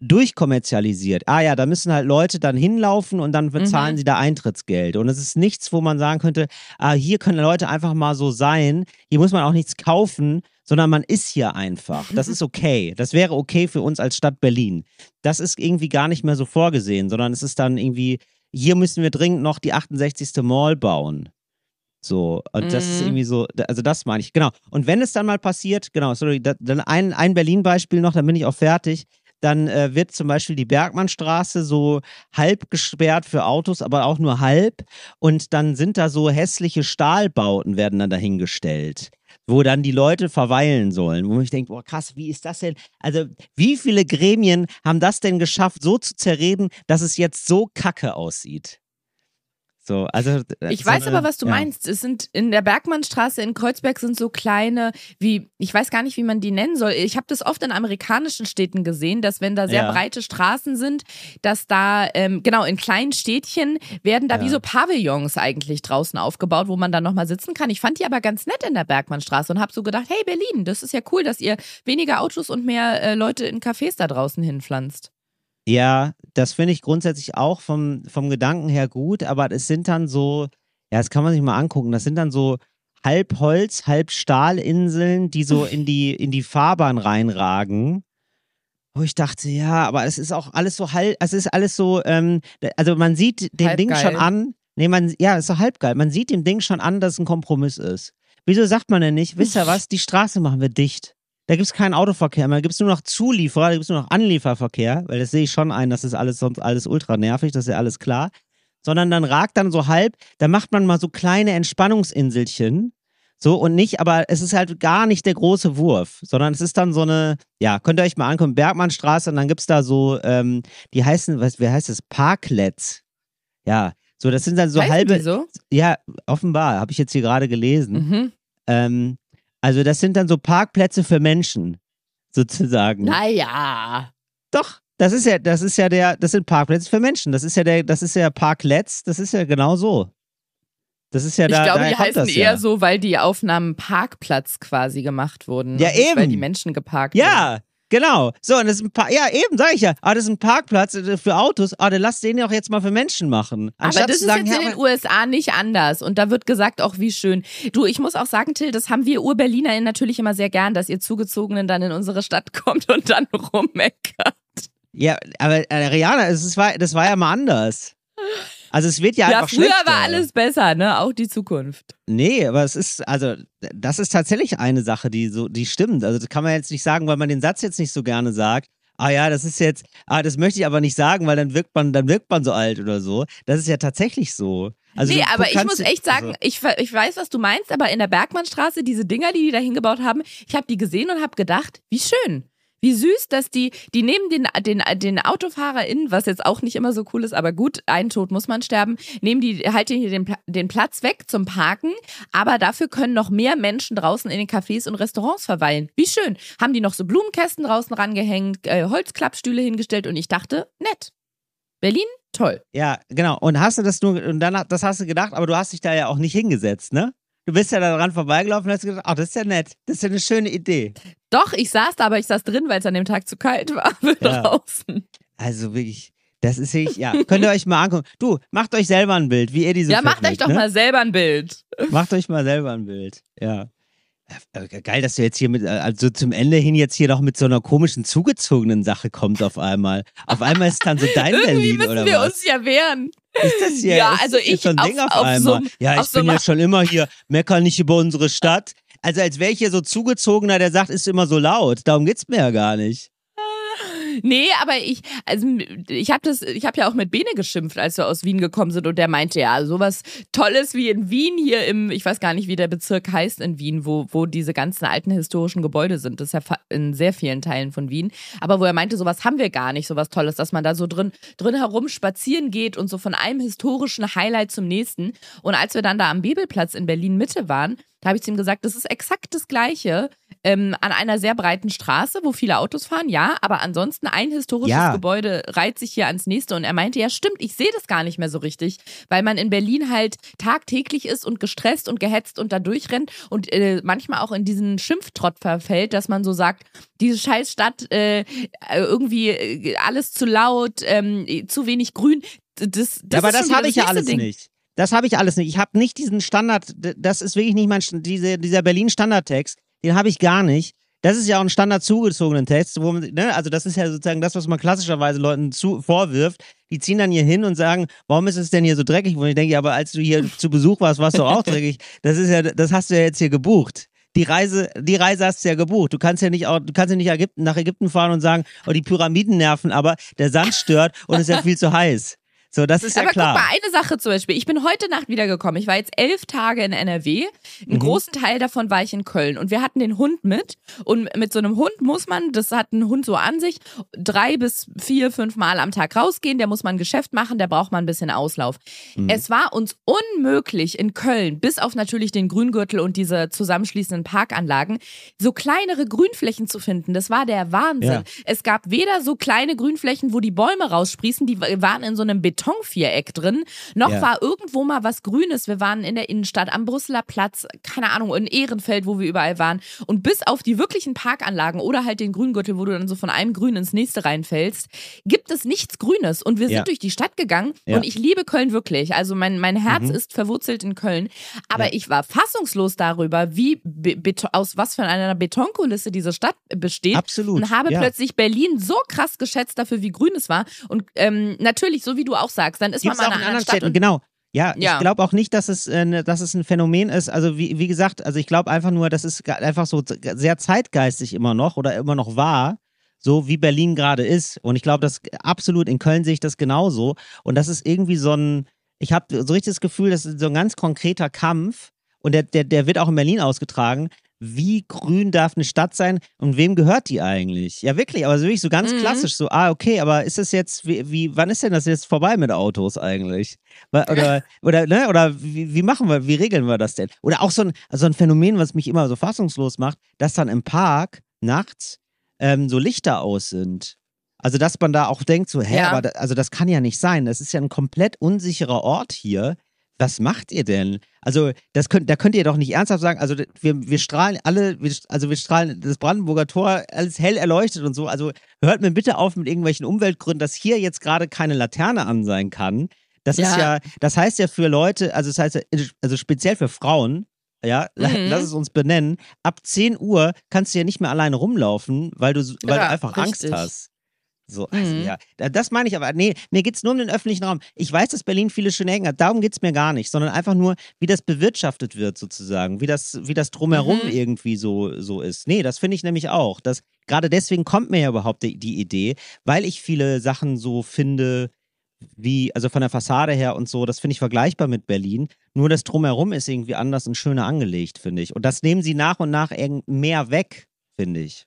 durchkommerzialisiert. Ah ja, da müssen halt Leute dann hinlaufen und dann bezahlen mhm. sie da Eintrittsgeld. Und es ist nichts, wo man sagen könnte, ah, hier können Leute einfach mal so sein, hier muss man auch nichts kaufen, sondern man ist hier einfach. Das ist okay. Das wäre okay für uns als Stadt Berlin. Das ist irgendwie gar nicht mehr so vorgesehen, sondern es ist dann irgendwie hier müssen wir dringend noch die 68. Mall bauen. So, und mhm. das ist mhm. irgendwie so, also das meine ich, genau. Und wenn es dann mal passiert, genau, sorry, dann ein, ein Berlin-Beispiel noch, dann bin ich auch fertig. Dann äh, wird zum Beispiel die Bergmannstraße so halb gesperrt für Autos, aber auch nur halb. Und dann sind da so hässliche Stahlbauten, werden dann dahingestellt wo dann die Leute verweilen sollen, wo ich denke, boah, krass, wie ist das denn? Also, wie viele Gremien haben das denn geschafft, so zu zerreden, dass es jetzt so kacke aussieht? So, also, äh, ich weiß eine, aber, was du ja. meinst. Es sind in der Bergmannstraße in Kreuzberg sind so kleine, wie, ich weiß gar nicht, wie man die nennen soll. Ich habe das oft in amerikanischen Städten gesehen, dass wenn da sehr ja. breite Straßen sind, dass da, ähm, genau, in kleinen Städtchen werden da ja. wie so Pavillons eigentlich draußen aufgebaut, wo man dann nochmal sitzen kann. Ich fand die aber ganz nett in der Bergmannstraße und habe so gedacht, hey Berlin, das ist ja cool, dass ihr weniger Autos und mehr äh, Leute in Cafés da draußen hinpflanzt. Ja, das finde ich grundsätzlich auch vom, vom Gedanken her gut, aber es sind dann so, ja, das kann man sich mal angucken, das sind dann so halb Holz, halb Stahlinseln, die so in die, in die Fahrbahn reinragen. Wo ich dachte, ja, aber es ist auch alles so halb, es ist alles so, ähm, also man sieht dem halb Ding geil. schon an, nee, man, ja, es ist so halb geil, man sieht dem Ding schon an, dass es ein Kompromiss ist. Wieso sagt man denn nicht, wisst ihr was, die Straße machen wir dicht. Da gibt es keinen Autoverkehr mehr, da gibt es nur noch Zulieferer, da gibt es nur noch Anlieferverkehr, weil das sehe ich schon ein, das ist alles sonst alles ultra nervig, das ist ja alles klar. Sondern dann ragt dann so halb, da macht man mal so kleine Entspannungsinselchen, so und nicht, aber es ist halt gar nicht der große Wurf, sondern es ist dann so eine, ja, könnt ihr euch mal angucken, Bergmannstraße und dann gibt es da so, ähm, die heißen, was, wie heißt das, Parklets. Ja, so, das sind dann so heißen halbe. So? Ja, offenbar, habe ich jetzt hier gerade gelesen. Mhm. Ähm, also das sind dann so Parkplätze für Menschen, sozusagen. Naja. Doch, das ist ja, das ist ja der, das sind Parkplätze für Menschen. Das ist ja der, das ist ja Parklets, das ist ja genau so. Das ist ja da. Ich glaube, die heißen eher ja. so, weil die Aufnahmen Parkplatz quasi gemacht wurden. Ja, eben. Weil die Menschen geparkt Ja, wurden. Genau. So, und das ist ein pa ja, eben, sag ich ja. Ah, das ist ein Parkplatz äh, für Autos. Ah, dann lass den ja auch jetzt mal für Menschen machen. Anstatt aber das ist sagen, jetzt ja, in den USA nicht anders. Und da wird gesagt auch, wie schön. Du, ich muss auch sagen, Till, das haben wir Ur-BerlinerInnen natürlich immer sehr gern, dass ihr Zugezogenen dann in unsere Stadt kommt und dann rummeckert. Ja, aber äh, Rihanna, das war, das war ja mal anders. Also es wird ja, ja einfach früher schlechter. war alles besser, ne? Auch die Zukunft. Nee, aber es ist, also, das ist tatsächlich eine Sache, die so, die stimmt. Also das kann man jetzt nicht sagen, weil man den Satz jetzt nicht so gerne sagt. Ah ja, das ist jetzt, ah, das möchte ich aber nicht sagen, weil dann wirkt man, dann wirkt man so alt oder so. Das ist ja tatsächlich so. Also nee, aber ich muss echt sagen, also ich, ich weiß, was du meinst, aber in der Bergmannstraße, diese Dinger, die die da hingebaut haben, ich habe die gesehen und habe gedacht, wie schön. Wie süß, dass die, die nehmen den, den, den AutofahrerInnen, was jetzt auch nicht immer so cool ist, aber gut, ein Tod muss man sterben, nehmen die halt den, den Platz weg zum Parken, aber dafür können noch mehr Menschen draußen in den Cafés und Restaurants verweilen. Wie schön. Haben die noch so Blumenkästen draußen rangehängt, äh, Holzklappstühle hingestellt und ich dachte, nett. Berlin, toll. Ja, genau. Und hast du das nur, und dann, das hast du gedacht, aber du hast dich da ja auch nicht hingesetzt, ne? Du bist ja daran vorbeigelaufen und hast gedacht, ach, das ist ja nett. Das ist ja eine schöne Idee. Doch, ich saß da, aber ich saß drin, weil es an dem Tag zu kalt war Ja. draußen. Also wirklich, das ist wirklich, ja, könnt ihr euch mal angucken. Du, macht euch selber ein Bild, wie ihr diese ja, macht euch doch ne? mal selber ein Bild. Macht euch mal selber ein Bild, ja. Äh, Geil, dass du jetzt hier mit, äh, also zum Ende hin jetzt hier noch mit so einer komischen zugezogenen Sache kommt auf einmal. Auf einmal ist dann so dein Berlin müssen oder wir was? uns ja wehren. Ist das hier, Ja, also ich ein auf- Ding auf, auf einmal? so ja, ich so bin ja schon immer hier, mecker nicht über unsere Stadt. Also als wäre ich hier so zugezogener, der sagt, ist immer so laut. Darum geht's mir ja gar nicht. Nee, aber ich, also ich habe das, ich habe ja auch mit Bene geschimpft, als wir aus Wien gekommen sind und der meinte ja, sowas Tolles wie in Wien hier im, ich weiß gar nicht, wie der Bezirk heißt in Wien, wo, wo diese ganzen alten historischen Gebäude sind. Das ist ja in sehr vielen Teilen von Wien. Aber wo er meinte, sowas haben wir gar nicht, sowas Tolles, dass man da so drin, drin herum spazieren geht und so von einem historischen Highlight zum nächsten. Und als wir dann da am Bebelplatz in Berlin Mitte waren, da habe ich zu ihm gesagt, das ist exakt das Gleiche ähm, an einer sehr breiten Straße, wo viele Autos fahren, ja, aber ansonsten ein historisches Ja. Gebäude reiht sich hier ans nächste. Und er meinte, ja, stimmt, ich sehe das gar nicht mehr so richtig, weil man in Berlin halt tagtäglich ist und gestresst und gehetzt und da durchrennt und äh, manchmal auch in diesen Schimpftrott verfällt, dass man so sagt, diese scheiß Stadt, äh, irgendwie äh, alles zu laut, ähm, zu wenig Grün. Das, das aber das habe ich ja alles Ding. nicht. Das habe ich alles nicht. Ich habe nicht diesen Standard, das ist wirklich nicht mein, diese, dieser Berlin-Standardtext, den habe ich gar nicht. Das ist ja auch ein standard zugezogenen Text, wo man, ne, also das ist ja sozusagen das, was man klassischerweise Leuten zu, vorwirft. Die ziehen dann hier hin und sagen, warum ist es denn hier so dreckig? Wo ich denke, ja, aber als du hier zu Besuch warst, warst du auch dreckig. Das ist ja, das hast du ja jetzt hier gebucht. Die Reise, die Reise hast du ja gebucht. Du kannst ja nicht auch, du kannst ja nicht Ägypten, nach Ägypten fahren und sagen, oh, die Pyramiden nerven, aber der Sand stört und es ist ja viel zu heiß. So, das ist ja Aber klar. guck mal, eine Sache zum Beispiel. Ich bin heute Nacht wiedergekommen. Ich war jetzt elf Tage in NRW. Einen Mhm. großen Teil davon war ich in Köln. Und wir hatten den Hund mit. Und mit so einem Hund muss man, das hat ein Hund so an sich, drei bis vier, fünf Mal am Tag rausgehen. Der muss man ein Geschäft machen. Der braucht man ein bisschen Auslauf. Mhm. Es war uns unmöglich in Köln, bis auf natürlich den Grüngürtel und diese zusammenschließenden Parkanlagen, so kleinere Grünflächen zu finden. Das war der Wahnsinn. Ja. Es gab weder so kleine Grünflächen, wo die Bäume raussprießen, die waren in so einem Betonviereck drin, noch Ja. war irgendwo mal was Grünes. Wir waren in der Innenstadt, am Brüsseler Platz, keine Ahnung, in Ehrenfeld, wo wir überall waren. Und bis auf die wirklichen Parkanlagen oder halt den Grüngürtel, wo du dann so von einem Grün ins nächste reinfällst, gibt es nichts Grünes. Und wir sind Ja. durch die Stadt gegangen Ja. und ich liebe Köln wirklich. Also mein, mein Herz Mhm. ist verwurzelt in Köln. Aber ich war fassungslos darüber, wie aus was für einer Betonkulisse diese Stadt besteht. Absolut. Und habe plötzlich Berlin so krass geschätzt dafür, wie grün es war. Und ähm, natürlich, so wie du auch sagst, dann ist Gibt's man auch mal in anderen Stadt Städten, genau. Ja, Ja. ich glaube auch nicht, dass es, äh, ne- dass es ein Phänomen ist. Also wie, wie gesagt, also ich glaube einfach nur, das ist einfach so sehr zeitgeistig immer noch oder immer noch war, so wie Berlin gerade ist. Und ich glaube, das absolut in Köln sehe ich das genauso. Und das ist irgendwie so ein, ich habe so richtig das Gefühl, das ist so ein ganz konkreter Kampf und der, der, der wird auch in Berlin ausgetragen. Wie grün darf eine Stadt sein und wem gehört die eigentlich? Ja, wirklich, aber so wirklich so ganz Mhm. klassisch, so, ah, okay, aber ist es jetzt, wie, wie, wann ist denn das jetzt vorbei mit Autos eigentlich? Oder, oder, ne, oder wie, wie machen wir, wie regeln wir das denn? Oder auch so ein, so ein Phänomen, was mich immer so fassungslos macht, dass dann im Park nachts ähm, so Lichter aus sind. Also, dass man da auch denkt, so, hä, Ja. aber da, also das kann ja nicht sein. Das ist ja ein komplett unsicherer Ort hier. Was macht ihr denn? Also, das könnt, da könnt ihr doch nicht ernsthaft sagen, also wir, wir strahlen alle, wir, also wir strahlen das Brandenburger Tor alles hell erleuchtet und so. Also hört mir bitte auf mit irgendwelchen Umweltgründen, dass hier jetzt gerade keine Laterne an sein kann. Das ist Ja. ja, das heißt ja für Leute, also das heißt ja, also speziell für Frauen, ja, Mhm. lass es uns benennen, ab 10 Uhr kannst du ja nicht mehr alleine rumlaufen, weil du, weil Ja, du einfach Angst richtig. hast. So, also Mhm. ja, da- das meine ich aber. Nee, mir geht es nur um den öffentlichen Raum. Ich weiß, dass Berlin viele schöne Ecken hat. Darum geht es mir gar nicht, sondern einfach nur, wie das bewirtschaftet wird, sozusagen. Wie das, wie das drumherum Mhm. irgendwie so, so ist. Nee, das finde ich nämlich auch. Das, gerade deswegen kommt mir ja überhaupt die, die Idee, weil ich viele Sachen so finde, wie, also von der Fassade her und so, das finde ich vergleichbar mit Berlin. Nur das drumherum ist irgendwie anders und schöner angelegt, finde ich. Und das nehmen sie nach und nach irgend- mehr weg, finde ich.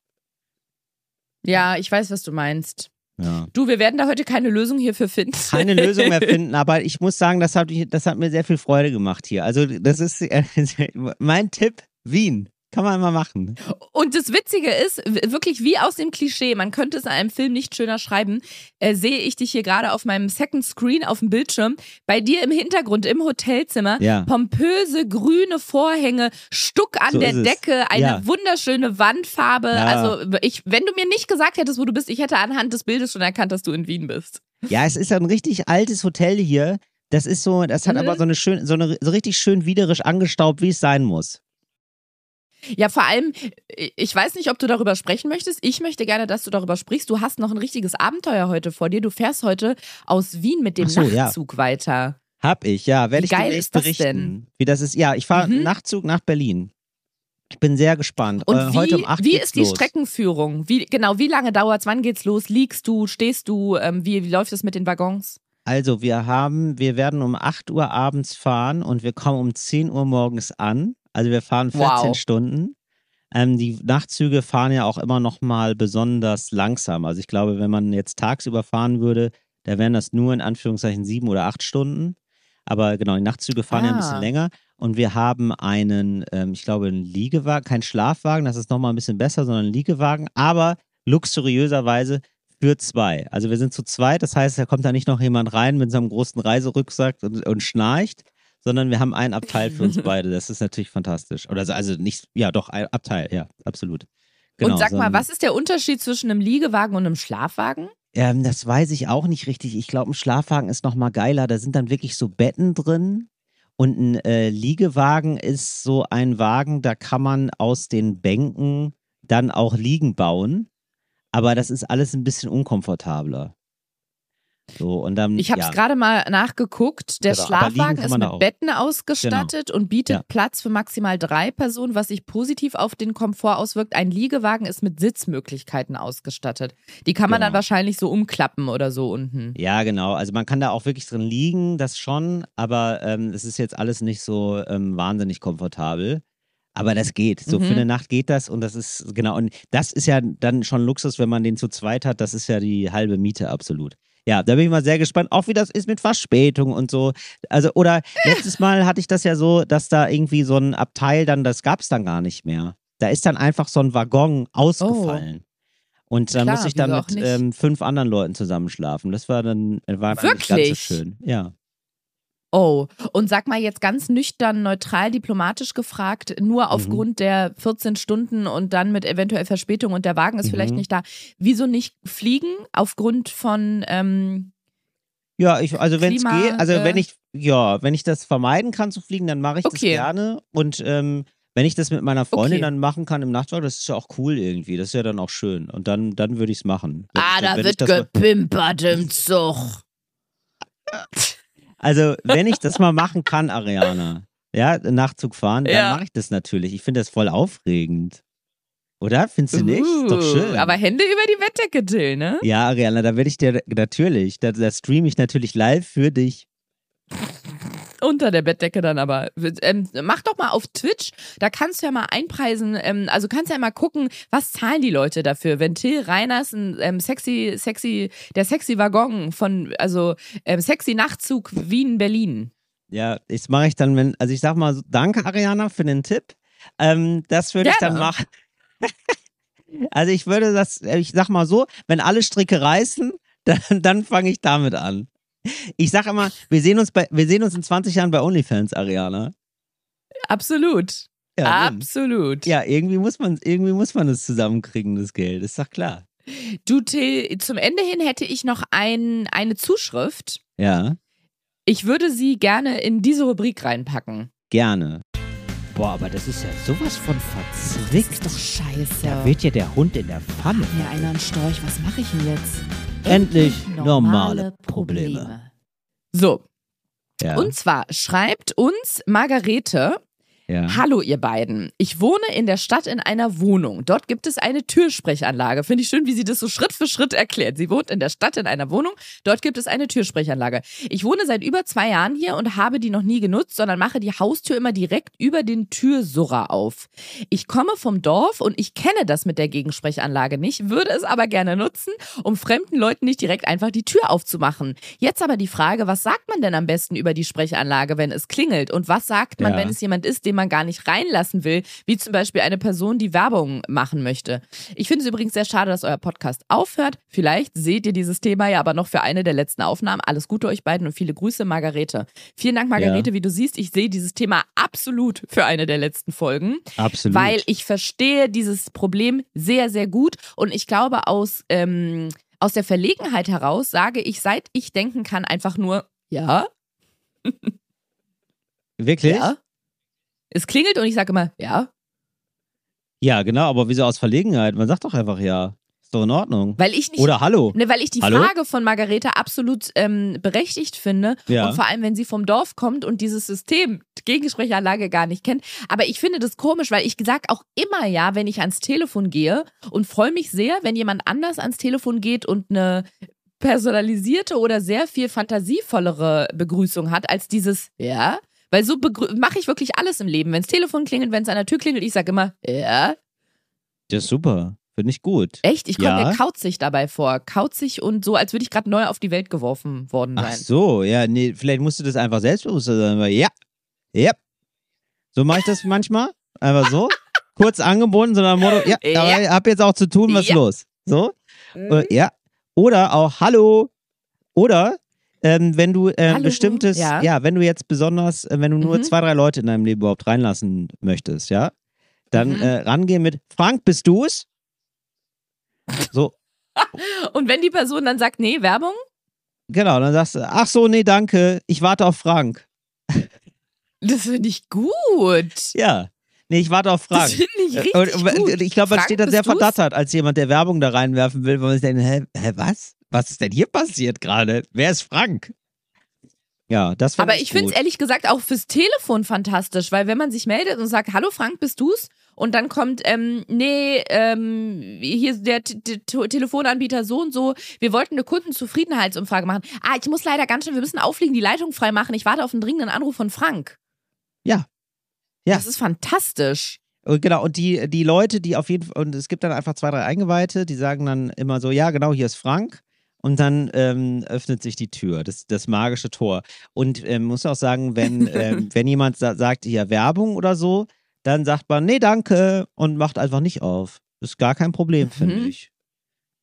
Ja, ich weiß, was du meinst. Ja. Du, wir werden da heute keine Lösung hierfür finden. keine Lösung mehr finden, aber ich muss sagen, das hat, das hat mir sehr viel Freude gemacht hier. Also das ist äh, mein Tipp, Wien. Kann man immer machen. Und das Witzige ist, wirklich wie aus dem Klischee, man könnte es in einem Film nicht schöner schreiben, äh, sehe ich dich hier gerade auf meinem Second Screen auf dem Bildschirm, bei dir im Hintergrund im Hotelzimmer, Ja. pompöse grüne Vorhänge, Stuck an So der. Decke, eine Ja. wunderschöne Wandfarbe. Ja. Also ich, wenn du mir nicht gesagt hättest, wo du bist, ich hätte anhand des Bildes schon erkannt, dass du in Wien bist. Ja, es ist ein richtig altes Hotel hier. Das ist so, das hat Mhm. aber so eine schön, so eine so richtig schön wienerisch angestaubt, wie es sein muss. Ja, vor allem, ich weiß nicht, ob du darüber sprechen möchtest. Ich möchte gerne, dass du darüber sprichst. Du hast noch ein richtiges Abenteuer heute vor dir. Du fährst heute aus Wien mit dem so, ja. Nachtzug weiter. Hab ich, ja. Werde Wie ich geil demnächst ist das berichten. denn? Wie das ist. Ja, ich fahre Mhm. Nachtzug nach Berlin. Ich bin sehr gespannt. Und äh, wie, heute um 8 wie ist die los. Streckenführung? Wie, genau, wie lange dauert's? Wann geht's los? Liegst du? Stehst du? Ähm, wie, wie läuft es mit den Waggons? Also, wir haben, wir werden um 8 Uhr abends fahren und wir kommen um 10 Uhr morgens an. Also, wir fahren 14 Wow. Stunden. Ähm, die Nachtzüge fahren ja auch immer noch mal besonders langsam. Also, ich glaube, wenn man jetzt tagsüber fahren würde, da wären das nur in Anführungszeichen sieben oder acht Stunden. Aber genau, die Nachtzüge fahren ja ein bisschen Ah. länger. Und wir haben einen, ähm, ich glaube, einen Liegewagen, kein Schlafwagen, das ist nochmal ein bisschen besser, sondern einen Liegewagen, aber luxuriöserweise für zwei. Also wir sind zu zweit, das heißt, da kommt da nicht noch jemand rein mit so einem großen Reiserucksack und, und schnarcht, sondern wir haben ein Abteil für uns beide. Das ist natürlich fantastisch. Oder so, also nicht, ja doch, ein Abteil, ja, absolut. Genau, und sag mal, was ist der Unterschied zwischen einem Liegewagen und einem Schlafwagen? ähm, das weiß ich auch nicht richtig. Ich glaube, ein Schlafwagen ist noch mal geiler. Da sind dann wirklich so Betten drin. Und ein äh, Liegewagen ist so ein Wagen, da kann man aus den Bänken dann auch Liegen bauen. Aber das ist alles ein bisschen unkomfortabler. So, und dann, Ich habe es ja. gerade mal nachgeguckt. Der Genau, Schlafwagen ist mit. Betten ausgestattet und bietet Ja. Platz für maximal drei Personen, was sich positiv auf den Komfort auswirkt. Ein Liegewagen ist mit Sitzmöglichkeiten ausgestattet. Die kann man dann Genau. wahrscheinlich so umklappen oder so unten. Ja, genau. Also man kann da auch wirklich drin liegen, das schon, aber ähm, es ist jetzt alles nicht so ähm, wahnsinnig komfortabel. Aber das geht. So Mhm. für eine Nacht geht das und das ist, genau, und das ist ja dann schon Luxus, wenn man den zu zweit hat. Das ist ja die halbe Miete, absolut. Ja, da bin ich mal sehr gespannt, auch wie das ist mit Verspätung und so. Also, oder letztes Mal hatte ich das ja so, dass da irgendwie so ein Abteil dann, das gab es dann gar nicht mehr. Da ist dann einfach so ein Waggon ausgefallen. Und dann Klar, muss ich dann mit ähm, fünf anderen Leuten zusammenschlafen. Das war dann, war nicht ganz so Wirklich? schön. Ja. Oh, und sag mal jetzt ganz nüchtern, neutral, diplomatisch gefragt, nur Mhm. aufgrund der 14 Stunden und dann mit eventuell Verspätung und der Wagen ist vielleicht Mhm. nicht da. Wieso nicht fliegen? Aufgrund von, ähm, Ja, ich, also wenn es geht, also äh, wenn ich, ja, wenn ich das vermeiden kann zu fliegen, dann mache ich das Okay. gerne. Und ähm, wenn ich das mit meiner Freundin Okay. dann machen kann im Nachtwagen, das ist ja auch cool irgendwie. Das ist ja dann auch schön. Und dann, dann würde ich es machen. Wenn ah, ich, da wird das gepimpert im Zug. Also, wenn ich das mal machen kann, Ariana, ja, Nachtzug fahren, dann Ja. mache ich das natürlich. Ich finde das voll aufregend. Oder? Findest du nicht? Ist doch Uh, schön. Aber Hände über die Bettdecke, Till, ne? ja, Ariana, da werde ich dir natürlich, da, da streame ich natürlich live für dich. Unter der Bettdecke dann aber. Ähm, mach doch mal auf Twitch, da kannst du ja mal einpreisen, ähm, also kannst ja mal gucken, was zahlen die Leute dafür, wenn Till Reiners ein ähm, sexy, sexy, der sexy Waggon von, also ähm, sexy Nachtzug Wien-Berlin. Ja, das mache ich dann, wenn, also ich sag mal, so, danke Ariana für den Tipp. Ähm, das würde ich dann machen. also ich würde das, ich sag mal so, wenn alle Stricke reißen, dann, dann fange ich damit an. Ich sag immer, wir sehen uns bei, wir sehen uns in 20 Jahren bei OnlyFans, Ariana. Absolut. Ja. Absolut. ja irgendwie muss man, irgendwie muss man es zusammenkriegen, das Geld, ist doch klar. Du, Till, zum Ende hin hätte ich noch ein, eine Zuschrift. Ja, Ich würde sie gerne in diese Rubrik reinpacken. gerne. Boah, aber das ist ja sowas von verzwickt. scheiße. Da wird ja der Hund in der Pfanne. mir einer einen Storch. Was mache ich denn jetzt? Endlich normale Probleme. So, Ja, und zwar schreibt uns Margarete, ja. Hallo ihr beiden. Ich wohne in der Stadt in einer Wohnung. Dort gibt es eine Türsprechanlage. Finde ich schön, wie sie das so Schritt für Schritt erklärt. Sie wohnt in der Stadt in einer Wohnung. Dort gibt es eine Türsprechanlage. Ich wohne seit über zwei Jahren hier und habe die noch nie genutzt, sondern mache die Haustür immer direkt über den Türsurrer auf. Ich komme vom Dorf und ich kenne das mit der Gegensprechanlage nicht, würde es aber gerne nutzen, um fremden Leuten nicht direkt einfach die Tür aufzumachen. Jetzt aber die Frage, was sagt man denn am besten über die Sprechanlage, wenn es klingelt? Und was sagt man, Ja. wenn es jemand ist, dem den man gar nicht reinlassen will, wie zum Beispiel eine Person, die Werbung machen möchte. Ich finde es übrigens sehr schade, dass euer Podcast aufhört. Vielleicht seht ihr dieses Thema ja aber noch für eine der letzten Aufnahmen. Alles Gute euch beiden und viele Grüße, Margarete. Vielen Dank, Margarete. Ja. Wie du siehst, ich sehe dieses Thema absolut für eine der letzten Folgen. Absolut. Weil ich verstehe dieses Problem sehr, sehr gut und ich glaube, aus, ähm, aus der Verlegenheit heraus sage ich, seit ich denken kann, einfach nur, ja, Wirklich? ja. Es klingelt und ich sage immer, ja, Ja, genau, aber wieso aus Verlegenheit? Man sagt doch einfach ja. Ist doch in Ordnung. weil ich nicht. Oder Hallo. Ne, weil ich die Hallo? Frage von Margarete absolut ähm, berechtigt finde. Ja. Und vor allem, wenn sie vom Dorf kommt und dieses System, Gegensprechanlage gar nicht kennt. Aber ich finde das komisch, weil ich sag auch immer ja, wenn ich ans Telefon gehe und freue mich sehr, wenn jemand anders ans Telefon geht und eine personalisierte oder sehr viel fantasievollere Begrüßung hat als dieses Ja. Weil so mache ich wirklich alles im Leben. Wenns Telefon klingelt, wenn es an der Tür klingelt, ich sage immer Ja. Das ist super. Finde ich gut. Echt? Ich komme Ja. mir kauzig dabei vor. Kauzig und so, als würde ich gerade neu auf die Welt geworfen worden sein. Ach so, ja, nee, vielleicht musst du das einfach selbstbewusster sein. weil Ja, ja. So mache ich das manchmal. Einfach so. Kurz angebunden, sondern Motto, ja, Ja. aber ich hab jetzt auch zu tun, was Ja. los. So? Mhm. Äh, ja. Oder auch Hallo. Oder ähm, wenn du äh, bestimmtes, ja. ja. wenn du jetzt besonders, äh, wenn du nur Mhm. zwei, drei Leute in deinem Leben überhaupt reinlassen möchtest, ja, dann Mhm. äh, rangehen mit Frank, bist du's? So, Und wenn die Person dann sagt, nee, Werbung, genau, dann sagst du, ach so, nee, danke, ich warte auf Frank. das finde ich gut. Ja. Nee, ich warte auf Das Frank. finde ich richtig Und- und- gut. Ich glaube, man Frank, steht dann bist sehr verdattert als jemand, der Werbung da reinwerfen will, weil man sich denkt, hä, hä was? Was ist denn hier passiert gerade? Wer ist Frank? Ja, das fand Aber ich finde es ehrlich gesagt auch fürs Telefon fantastisch, weil wenn man sich meldet und sagt, hallo Frank, bist du's? Und dann kommt, ähm, nee, ähm, hier ist der T Telefonanbieter so und so, wir wollten eine Kundenzufriedenheitsumfrage machen. Ah, ich muss leider ganz schnell, wir müssen auflegen, die Leitung freimachen. Ich warte auf einen dringenden Anruf von Frank. Ja. Ja. Das ist fantastisch. Und genau, und die, die Leute, die auf jeden Fall, und es gibt dann einfach zwei, drei Eingeweihte, die sagen dann immer so, ja, genau, hier ist Frank. Und dann ähm, öffnet sich die Tür, das, das magische Tor. Und ähm, muss auch sagen, wenn, ähm, wenn jemand sa sagt, hier Werbung oder so, dann sagt man, nee, danke, und macht einfach nicht auf. Das ist gar kein Problem, finde Mhm. ich.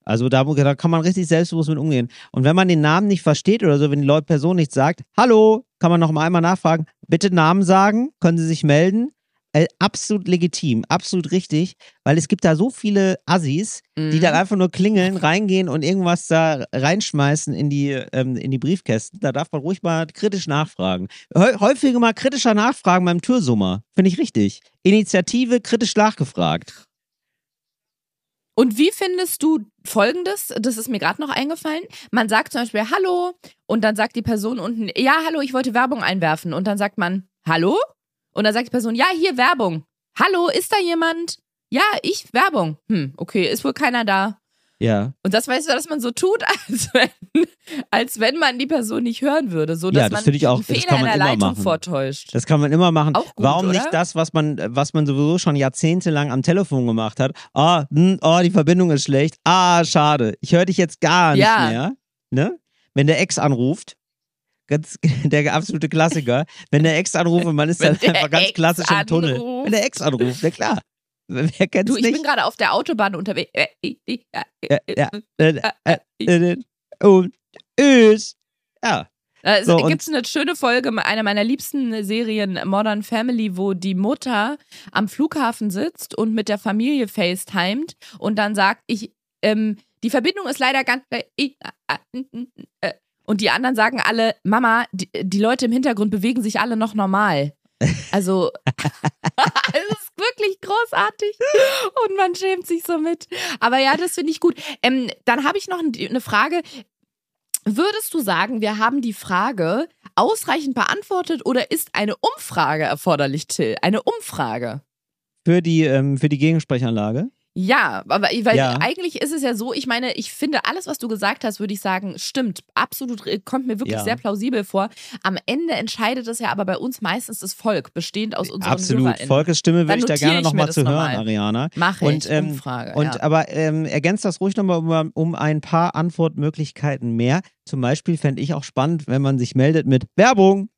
Also da, da kann man richtig selbstbewusst mit umgehen. Und wenn man den Namen nicht versteht oder so, wenn die Leute Person nicht sagt, hallo, kann man noch mal einmal nachfragen, bitte Namen sagen, können Sie sich melden? Äh, absolut legitim, absolut richtig, weil es gibt da so viele Assis, die Mhm. dann einfach nur klingeln, reingehen und irgendwas da reinschmeißen in die, ähm, in die Briefkästen. Da darf man ruhig mal kritisch nachfragen. Hä- Häufiger mal kritischer nachfragen beim Türsummer. Finde ich richtig. Initiative kritisch nachgefragt. Und wie findest du folgendes? Das ist mir gerade noch eingefallen. Man sagt zum Beispiel Hallo und dann sagt die Person unten, ja, hallo, ich wollte Werbung einwerfen. Und dann sagt man Hallo? Und dann sagt die Person, ja, hier Werbung. Hallo, ist da jemand? Ja, ich Werbung. Hm, okay, ist wohl keiner da. Ja. Und das weißt du, dass man so tut, als wenn, als wenn man die Person nicht hören würde, so dass Ja, das man ich auch- Fehler kann in man der immer Leitung machen. vortäuscht. Das kann man immer machen. Auch gut, Warum oder? nicht das, was man, was man sowieso schon jahrzehntelang am Telefon gemacht hat? Ah, hm, oh, die Verbindung ist schlecht. Ah, schade. Ich höre dich jetzt gar nicht Ja. mehr. Ne? Wenn der Ex anruft, ganz, der absolute Klassiker, wenn der Ex anruft und man ist dann einfach ganz Ex klassisch im Tunnel. anruft. Wenn der Ex anruft, na klar. Wer kennt's Du, ich nicht? bin gerade auf der Autobahn unterwegs. Äh, äh, äh, ja, äh, äh, äh, äh, äh, äh, und ist. Ja. Es So, gibt eine schöne Folge, einer meiner liebsten Serien, Modern Family, wo die Mutter am Flughafen sitzt und mit der Familie FaceTimet und dann sagt, ich, ähm, die Verbindung ist leider ganz. äh, äh, äh, äh. Und die anderen sagen alle, Mama, die, die Leute im Hintergrund bewegen sich alle noch normal. Also, es ist wirklich großartig und man schämt sich so mit. Aber ja, das finde ich gut. Ähm, dann habe ich noch ein- eine Frage. Würdest du sagen, wir haben die Frage ausreichend beantwortet oder ist eine Umfrage erforderlich, Till? Eine Umfrage? Für die, ähm, für die Gegensprechanlage. Ja, aber weil Ja. eigentlich ist es ja so, ich meine, ich finde alles, was du gesagt hast, würde ich sagen, stimmt. Absolut, äh, kommt mir wirklich Ja. sehr plausibel vor. Am Ende entscheidet es ja aber bei uns meistens das Volk, bestehend aus unseren Absolut. HörerInnen. Volkes Stimme würde ich da gerne nochmal zu hören, nochmal. Ariana. Mache Und, ich, ähm, Umfrage. Und ja. aber ähm, ergänzt das ruhig nochmal um, um ein paar Antwortmöglichkeiten mehr. Zum Beispiel fände ich auch spannend, wenn man sich meldet mit Werbung.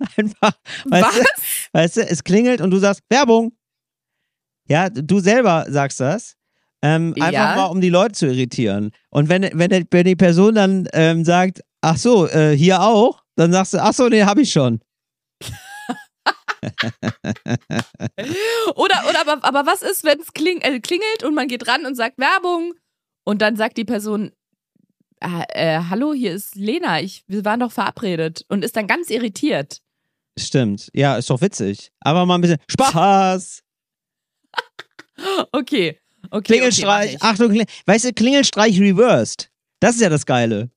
Einfach. weißt Was? du, Weißt du, es klingelt und du sagst Werbung. Ja, du selber sagst das. Ähm, Ja. Einfach mal, um die Leute zu irritieren. Und wenn, wenn, wenn die Person dann ähm, sagt, ach so, äh, hier auch, dann sagst du, ach so, nee, hab ich schon. Oder, oder aber, aber was ist, wenn es kling, äh, klingelt und man geht ran und sagt Werbung und dann sagt die Person, äh, äh, hallo, hier ist Lena, ich, wir waren doch verabredet und ist dann ganz irritiert. Stimmt. Ja, ist doch witzig. Aber mal ein bisschen Spaß. Okay. okay Klingelstreich. Okay, Achtung, Klingel weißt du, Klingelstreich reversed. Das ist ja das Geile.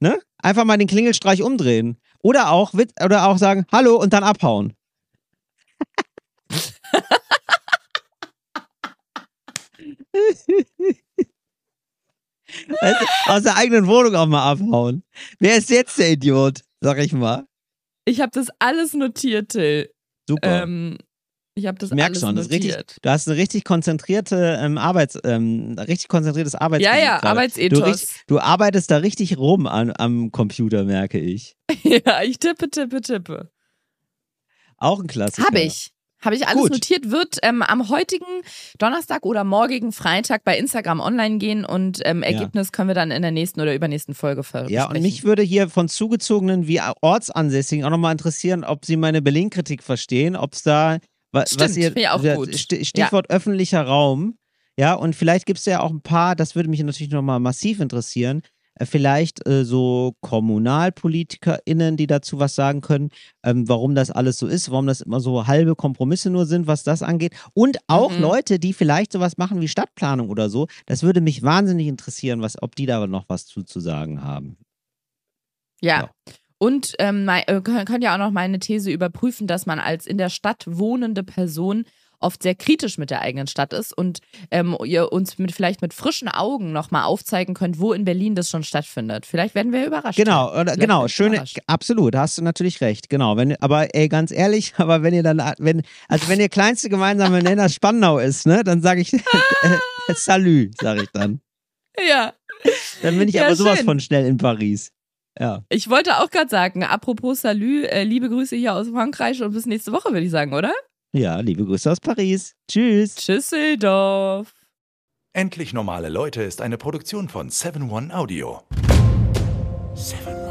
Ne? Einfach mal den Klingelstreich umdrehen. Oder auch, oder auch sagen, hallo und dann abhauen. weißt du, aus der eigenen Wohnung auch mal abhauen. Wer ist jetzt der Idiot? Sag ich mal. ich habe das alles notiert, Till. Super. Ähm, ich habe das merk alles schon, das richtig, notiert. du hast eine richtig konzentrierte ähm, Arbeits, ähm, richtig konzentriertes ja, Arbeitsgebiet ja. Du, Arbeitsethos. richt- du arbeitest da richtig rum an, am Computer, merke ich. ja, ich tippe, tippe, tippe. Auch ein Klassiker. Habe ich. Habe ich alles Gut. notiert, wird ähm, am heutigen Donnerstag oder morgigen Freitag bei Instagram online gehen und ähm, Ergebnis können wir dann in der nächsten oder übernächsten Folge ver Ja, und mich würde hier von Zugezogenen wie Ortsansässigen auch nochmal interessieren, ob sie meine Berlin-Kritik verstehen, ob es da, was Stimmt, ihr, finde ich auch gut. Sti- Stichwort öffentlicher Raum. Ja, und vielleicht gibt es ja auch ein paar, das würde mich natürlich nochmal massiv interessieren, äh, vielleicht äh, so KommunalpolitikerInnen, die dazu was sagen können, ähm, warum das alles so ist, warum das immer so halbe Kompromisse nur sind, was das angeht. Und auch Mhm. Leute, die vielleicht sowas machen wie Stadtplanung oder so. Das würde mich wahnsinnig interessieren, was, ob die da noch was zu, zu sagen haben. Ja. Ja. Und ähm, äh, können ja auch noch meine These überprüfen, dass man als in der Stadt wohnende Person oft sehr kritisch mit der eigenen Stadt ist und ähm, ihr uns mit, vielleicht mit frischen Augen nochmal aufzeigen könnt, wo in Berlin das schon stattfindet. Vielleicht werden wir überrascht. Genau, oder, genau, schöne, überrascht. absolut, hast du natürlich recht, genau. Wenn, aber ey, ganz ehrlich, aber wenn ihr dann, wenn, also wenn ihr kleinste gemeinsame Nenner Spandau ist, ne, dann sage ich, äh, Salü, sage ich dann. Ja. Dann bin ich Ja, aber sowas schön. von schnell in Paris. Ja. Ich wollte auch gerade sagen, apropos Salü, äh, liebe Grüße hier aus Frankreich und bis nächste Woche, würde ich sagen, oder? Ja, liebe Grüße aus Paris. Tschüss. Tschüsseldorf. Endlich normale Leute ist eine Produktion von 7-One Audio. 7